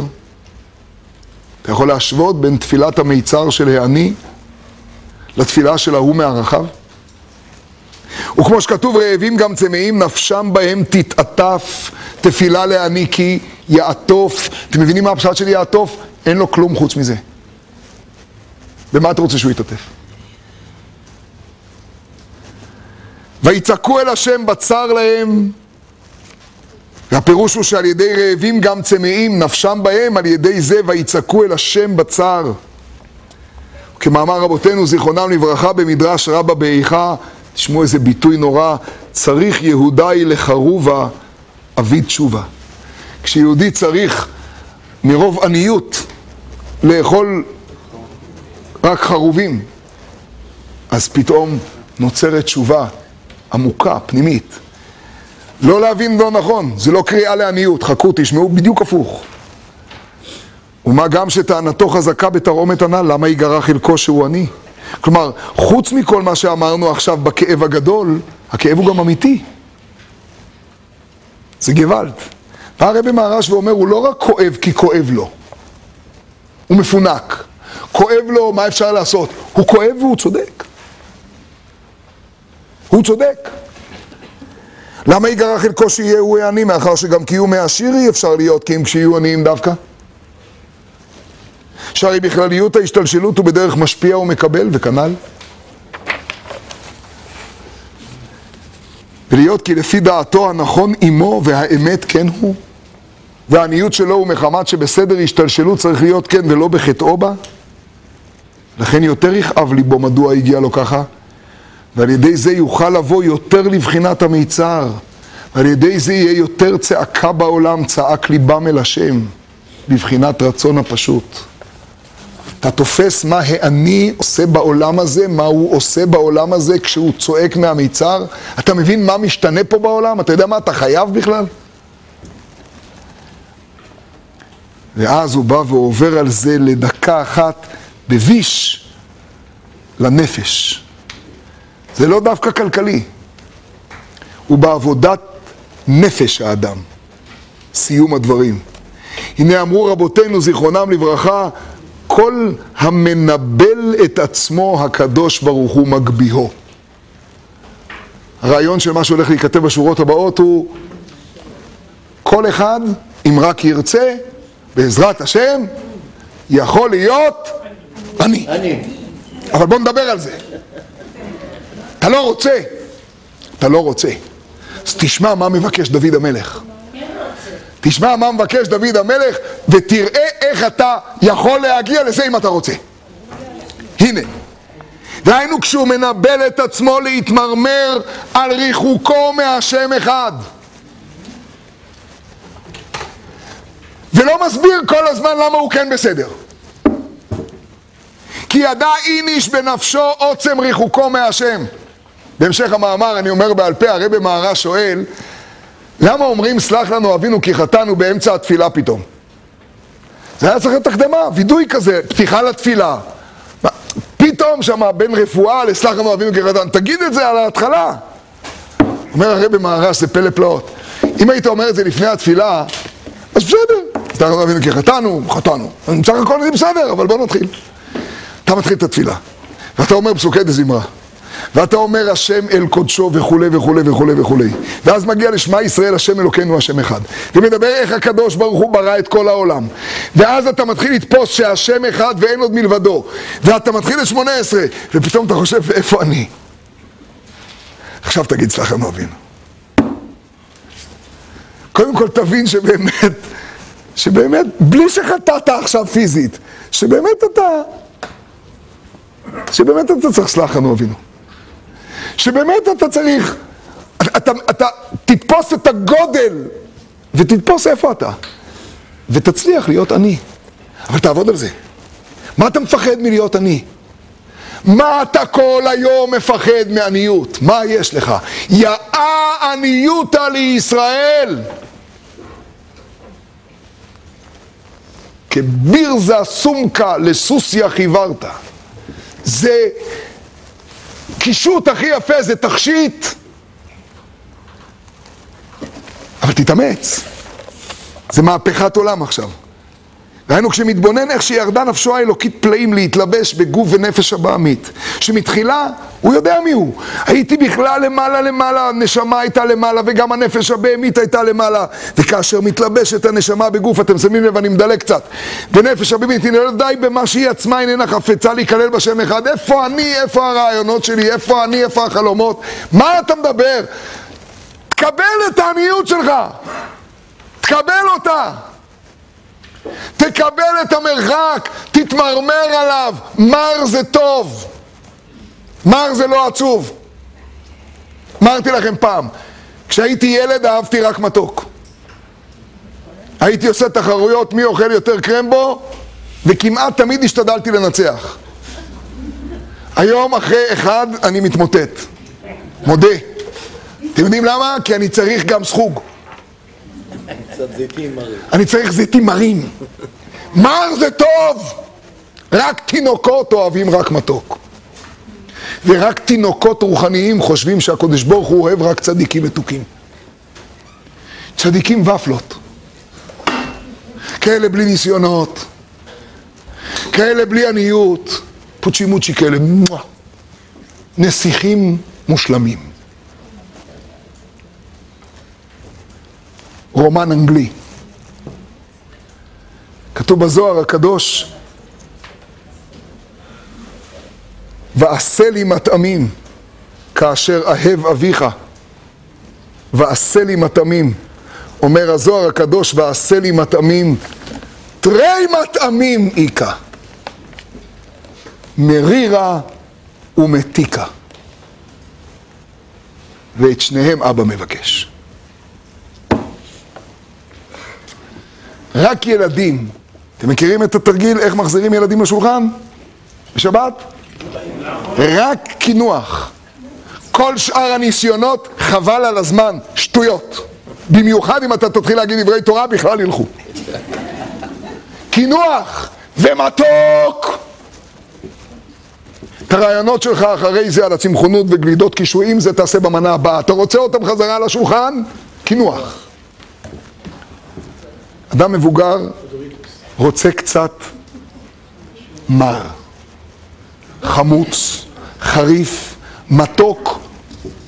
[SPEAKER 1] אתה יכול להשוות בין תפילת המיצר של העני לתפילה של ההוא מהרחב? וכמו שכתוב, רעבים גם צמאים, נפשם בהם תתעטף, תפילה לעני כי יעטוף. אתם מבינים מה הפשט של יעטוף? אין לו כלום חוץ מזה. במה אתה רוצה שהוא יתעטף? ויצעקו אל השם בצר להם, והפירוש הוא שעל ידי רעבים גם צמאים, נפשם בהם, על ידי זה ויצעקו אל השם בצר. כמאמר רבותינו, זיכרונם לברכה, במדרש רבה באיכה, תשמעו איזה ביטוי נורא, צריך יהודי לחרובה, אבי תשובה. כשיהודי צריך מרוב עניות לאכול רק חרובים, אז פתאום נוצרת תשובה עמוקה, פנימית. לא להבין לא נכון, זה לא קריאה לעניות, חכו, תשמעו בדיוק הפוך. ומה גם שטענתו חזקה בתרעומת הנ"ל, למה ייגרע חלקו שהוא עני? כלומר, חוץ מכל מה שאמרנו עכשיו בכאב הגדול, הכאב הוא גם אמיתי. זה גוואלד. בא הרבי מהרש ואומר, הוא לא רק כואב כי כואב לו, הוא מפונק. כואב לו, מה אפשר לעשות? הוא כואב והוא צודק. הוא צודק. למה ייגרע חלקו שיהיה הוא העני, מאחר שגם קיום העשיר אי אפשר להיות, כי אם כשיהיו עניים דווקא? שהרי בכלליות ההשתלשלות הוא בדרך משפיע ומקבל, וכנ"ל. ולהיות כי לפי דעתו הנכון עמו והאמת כן הוא, והעניות שלו הוא מחמת שבסדר השתלשלות צריך להיות כן ולא בחטאו בה, לכן יותר יכאב ליבו מדוע הגיע לו ככה, ועל ידי זה יוכל לבוא יותר לבחינת המיצר, ועל ידי זה יהיה יותר צעקה בעולם, צעק ליבם אל השם, בבחינת רצון הפשוט. אתה תופס מה האני עושה בעולם הזה, מה הוא עושה בעולם הזה כשהוא צועק מהמיצר? אתה מבין מה משתנה פה בעולם? אתה יודע מה אתה חייב בכלל? ואז הוא בא ועובר על זה לדקה אחת בביש לנפש. זה לא דווקא כלכלי, הוא בעבודת נפש האדם. סיום הדברים. הנה אמרו רבותינו זיכרונם לברכה, כל המנבל את עצמו הקדוש ברוך הוא מגביהו. הרעיון של מה שהולך להיכתב בשורות הבאות הוא כל אחד, אם רק ירצה, בעזרת השם, יכול להיות אני. אני. אבל בוא נדבר על זה. אתה לא רוצה, אתה לא רוצה. אז תשמע מה מבקש דוד המלך. תשמע מה מבקש דוד המלך, ותראה איך אתה יכול להגיע לזה אם אתה רוצה. הנה. דהיינו כשהוא מנבל את עצמו להתמרמר על ריחוקו מהשם אחד. ולא מסביר כל הזמן למה הוא כן בסדר. כי ידע איניש בנפשו עוצם ריחוקו מהשם. בהמשך המאמר אני אומר בעל פה, הרבי מהר"ש שואל, למה אומרים סלח לנו אבינו כי חטאנו באמצע התפילה פתאום? זה היה צריך להיות הקדמה, וידוי כזה, פתיחה לתפילה. פתאום שם בין רפואה לסלח לנו אבינו כי חטאנו, תגיד את זה על ההתחלה. אומר הרבי מהר"ש, זה פלא פלאות. אם היית אומר את זה לפני התפילה, אז בסדר, סלח לנו אבינו כי חטאנו, חטאנו. בסך הכל זה בסדר, אבל בוא נתחיל. אתה מתחיל את התפילה, ואתה אומר פסוקי דזמרה. ואתה אומר השם אל קודשו וכולי וכולי וכולי וכולי. ואז מגיע לשמע ישראל השם אלוקינו השם אחד. ומדבר איך הקדוש ברוך הוא ברא את כל העולם. ואז אתה מתחיל לתפוס שהשם אחד ואין עוד מלבדו. ואתה מתחיל את שמונה עשרה, ופתאום אתה חושב איפה אני? עכשיו תגיד סלח לנו אבינו. קודם כל תבין שבאמת, שבאמת, בלי שחטאת עכשיו פיזית, שבאמת אתה, שבאמת אתה צריך סלח לנו אבינו. שבאמת אתה צריך, אתה, אתה תתפוס את הגודל ותתפוס איפה אתה ותצליח להיות עני, אבל תעבוד על זה. מה אתה מפחד מלהיות עני? מה אתה כל היום מפחד מעניות? מה יש לך? יאה עניותא לישראל! כבירזה סומקה לסוסיה חיוורת. זה קישוט הכי יפה זה תכשיט. אבל תתאמץ. זה מהפכת עולם עכשיו. ראינו כשמתבונן איך שירדה נפשו האלוקית פלאים להתלבש בגוף ונפש הבעמית. שמתחילה, הוא יודע מי הוא. הייתי בכלל למעלה למעלה, הנשמה הייתה למעלה וגם הנפש הבהמית הייתה למעלה. וכאשר מתלבשת הנשמה בגוף, אתם שמים לב, אני מדלג קצת. ונפש הבהמית, הנה לא די במה שהיא עצמה איננה חפצה להיכלל בשם אחד. איפה אני, איפה הרעיונות שלי, איפה אני, איפה החלומות? מה אתה מדבר? תקבל את העניות שלך. תקבל אותה. תקבל את המרחק, תתמרמר עליו. מר זה טוב, מר זה לא עצוב. אמרתי לכם פעם, כשהייתי ילד אהבתי רק מתוק. הייתי עושה תחרויות מי אוכל יותר קרמבו, וכמעט תמיד השתדלתי לנצח. היום אחרי אחד אני מתמוטט, מודה. אתם יודעים למה? כי אני צריך גם סחוג. אני צריך זיתים מרים. מר זה טוב! רק תינוקות אוהבים רק מתוק. ורק תינוקות רוחניים חושבים שהקדוש ברוך הוא אוהב רק צדיקים מתוקים. צדיקים ופלות. כאלה בלי ניסיונות, כאלה בלי עניות, פוצ'י מוצ'י כאלה, נסיכים מושלמים. רומן אנגלי. כתוב בזוהר הקדוש, ועשה לי מטעמים כאשר אהב אביך, ועשה לי מטעמים. אומר הזוהר הקדוש, ועשה לי מטעמים, תרי מטעמים איכה, מרירה ומתיקה. ואת שניהם אבא מבקש. רק ילדים, אתם מכירים את התרגיל איך מחזירים ילדים לשולחן? בשבת? רק קינוח. כל שאר הניסיונות, חבל על הזמן, שטויות. במיוחד אם אתה תתחיל להגיד דברי תורה, בכלל ילכו. קינוח ומתוק. את הרעיונות שלך אחרי זה על הצמחונות וגלידות קישואים, זה תעשה במנה הבאה. אתה רוצה אותם חזרה לשולחן? קינוח. אדם מבוגר רוצה קצת מר, חמוץ, חריף, מתוק,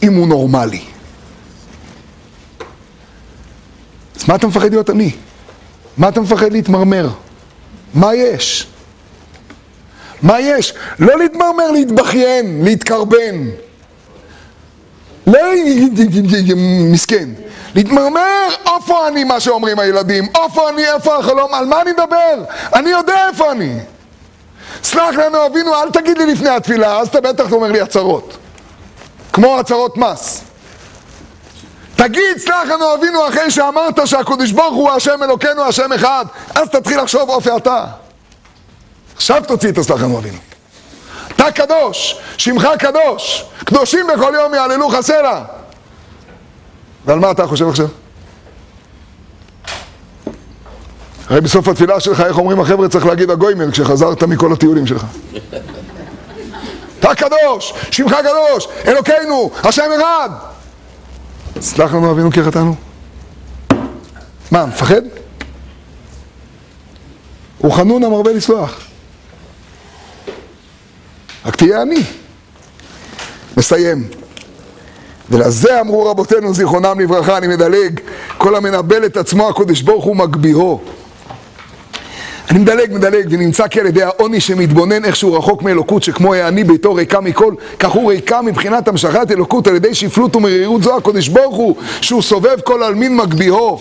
[SPEAKER 1] אם הוא נורמלי. אז מה אתה מפחד להיות עני? מה אתה מפחד להתמרמר? מה יש? מה יש? לא להתמרמר, להתבכיין, להתקרבן. לא מסכן. להתמרמר, איפה אני, מה שאומרים הילדים? איפה אני, איפה החלום? על מה אני מדבר? אני יודע איפה אני. סלח לנו אבינו, אל תגיד לי לפני התפילה, אז אתה בטח אומר לי הצהרות. כמו הצהרות מס. תגיד, סלח לנו אבינו, אחרי שאמרת שהקדוש ברוך הוא השם אלוקינו, השם אחד, אז תתחיל לחשוב אופי אתה. עכשיו תוציא את הסלח לנו אבינו. אתה קדוש, שמך קדוש, קדושים בכל יום יעללוך סלע. ועל מה אתה חושב עכשיו? הרי בסוף התפילה שלך, איך אומרים החבר'ה, צריך להגיד הגוימל כשחזרת מכל הטיולים שלך. אתה קדוש, שמך קדוש, אלוקינו, השם אחד. סלח לנו אבינו כי חטאנו. מה, מפחד? הוא חנון המרבה לסלוח. רק תהיה עני. מסיים. ולזה אמרו רבותינו זיכרונם לברכה, אני מדלג, כל המנבל את עצמו הקודש ברוך הוא מגביהו. אני מדלג, מדלג, ונמצא כי על ידי העוני שמתבונן איכשהו רחוק מאלוקות, שכמו העני ביתו ריקה מכל, כך הוא ריקה מבחינת המשכת אלוקות על ידי שפלות ומרירות זו הקודש ברוך הוא, שהוא סובב כל עלמין מגביהו.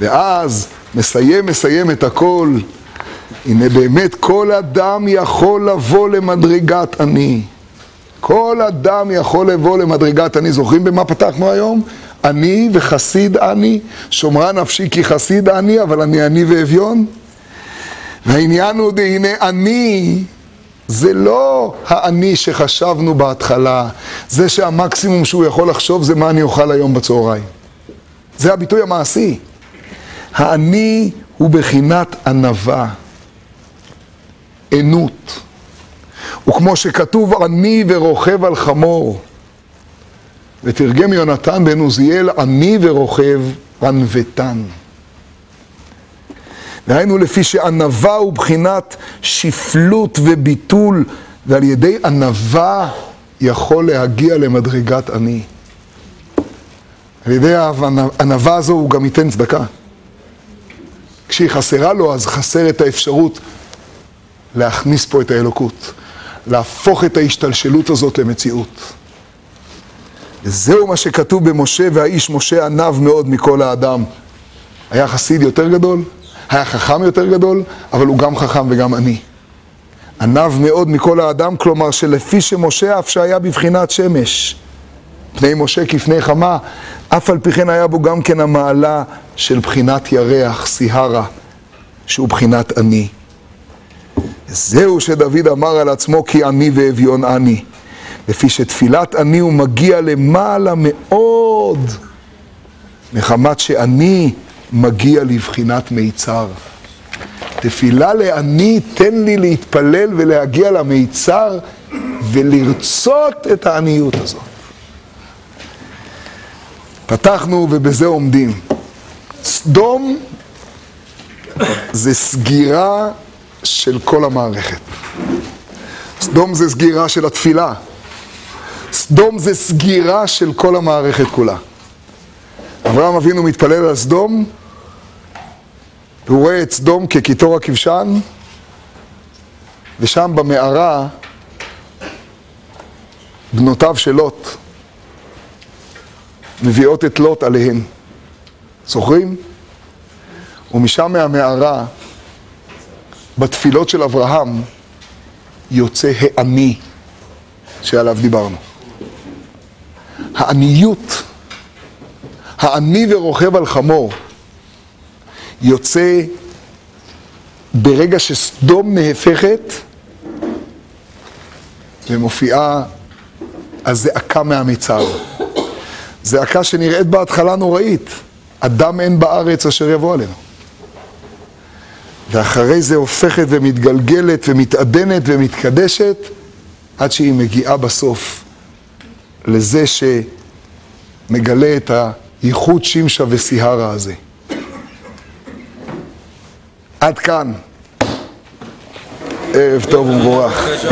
[SPEAKER 1] ואז מסיים, מסיים את הכל. הנה באמת כל אדם יכול לבוא למדרגת עני. כל אדם יכול לבוא למדרגת עני. זוכרים במה פתחנו היום? עני וחסיד עני, שומרה נפשי כי חסיד עני, אבל אני עני ואביון. והעניין הוא דהנה אני, זה לא האני שחשבנו בהתחלה, זה שהמקסימום שהוא יכול לחשוב זה מה אני אוכל היום בצהריים. זה הביטוי המעשי. האני הוא בחינת ענווה, ענות. וכמו שכתוב עני ורוכב על חמור, ותרגם יונתן בן עוזיאל עני ורוכב ענוותן. דהיינו לפי שענווה הוא בחינת שפלות וביטול, ועל ידי ענווה יכול להגיע למדרגת עני. על ידי הענווה הזו הוא גם ייתן צדקה. כשהיא חסרה לו, אז חסר את האפשרות להכניס פה את האלוקות, להפוך את ההשתלשלות הזאת למציאות. וזהו מה שכתוב במשה, והאיש משה ענב מאוד מכל האדם. היה חסיד יותר גדול, היה חכם יותר גדול, אבל הוא גם חכם וגם עני. עניו מאוד מכל האדם, כלומר שלפי שמשה אף שהיה בבחינת שמש. פני משה כפני חמה, אף על פי כן היה בו גם כן המעלה של בחינת ירח, סיהרה, שהוא בחינת עני. זהו שדוד אמר על עצמו כי עני ואביון עני. לפי שתפילת עני הוא מגיע למעלה מאוד, מחמת שעני מגיע לבחינת מיצר. תפילה לעני, תן לי להתפלל ולהגיע למיצר ולרצות את העניות הזאת. פתחנו ובזה עומדים. סדום זה סגירה של כל המערכת. סדום זה סגירה של התפילה. סדום זה סגירה של כל המערכת כולה. אברהם אבינו מתפלל על סדום, והוא רואה את סדום כקיטור הכבשן, ושם במערה בנותיו של לוט מביאות את לוט עליהן. זוכרים? ומשם מהמערה, בתפילות של אברהם, יוצא העני שעליו דיברנו. העניות, העני ורוכב על חמור, יוצא ברגע שסדום נהפכת ומופיעה הזעקה מהמצר. זעקה שנראית בהתחלה נוראית, אדם אין בארץ אשר יבוא עלינו. ואחרי זה הופכת ומתגלגלת ומתעדנת ומתקדשת עד שהיא מגיעה בסוף לזה שמגלה את הייחוד שמשה וסיהרה הזה. עד כאן. ערב טוב ומבורך.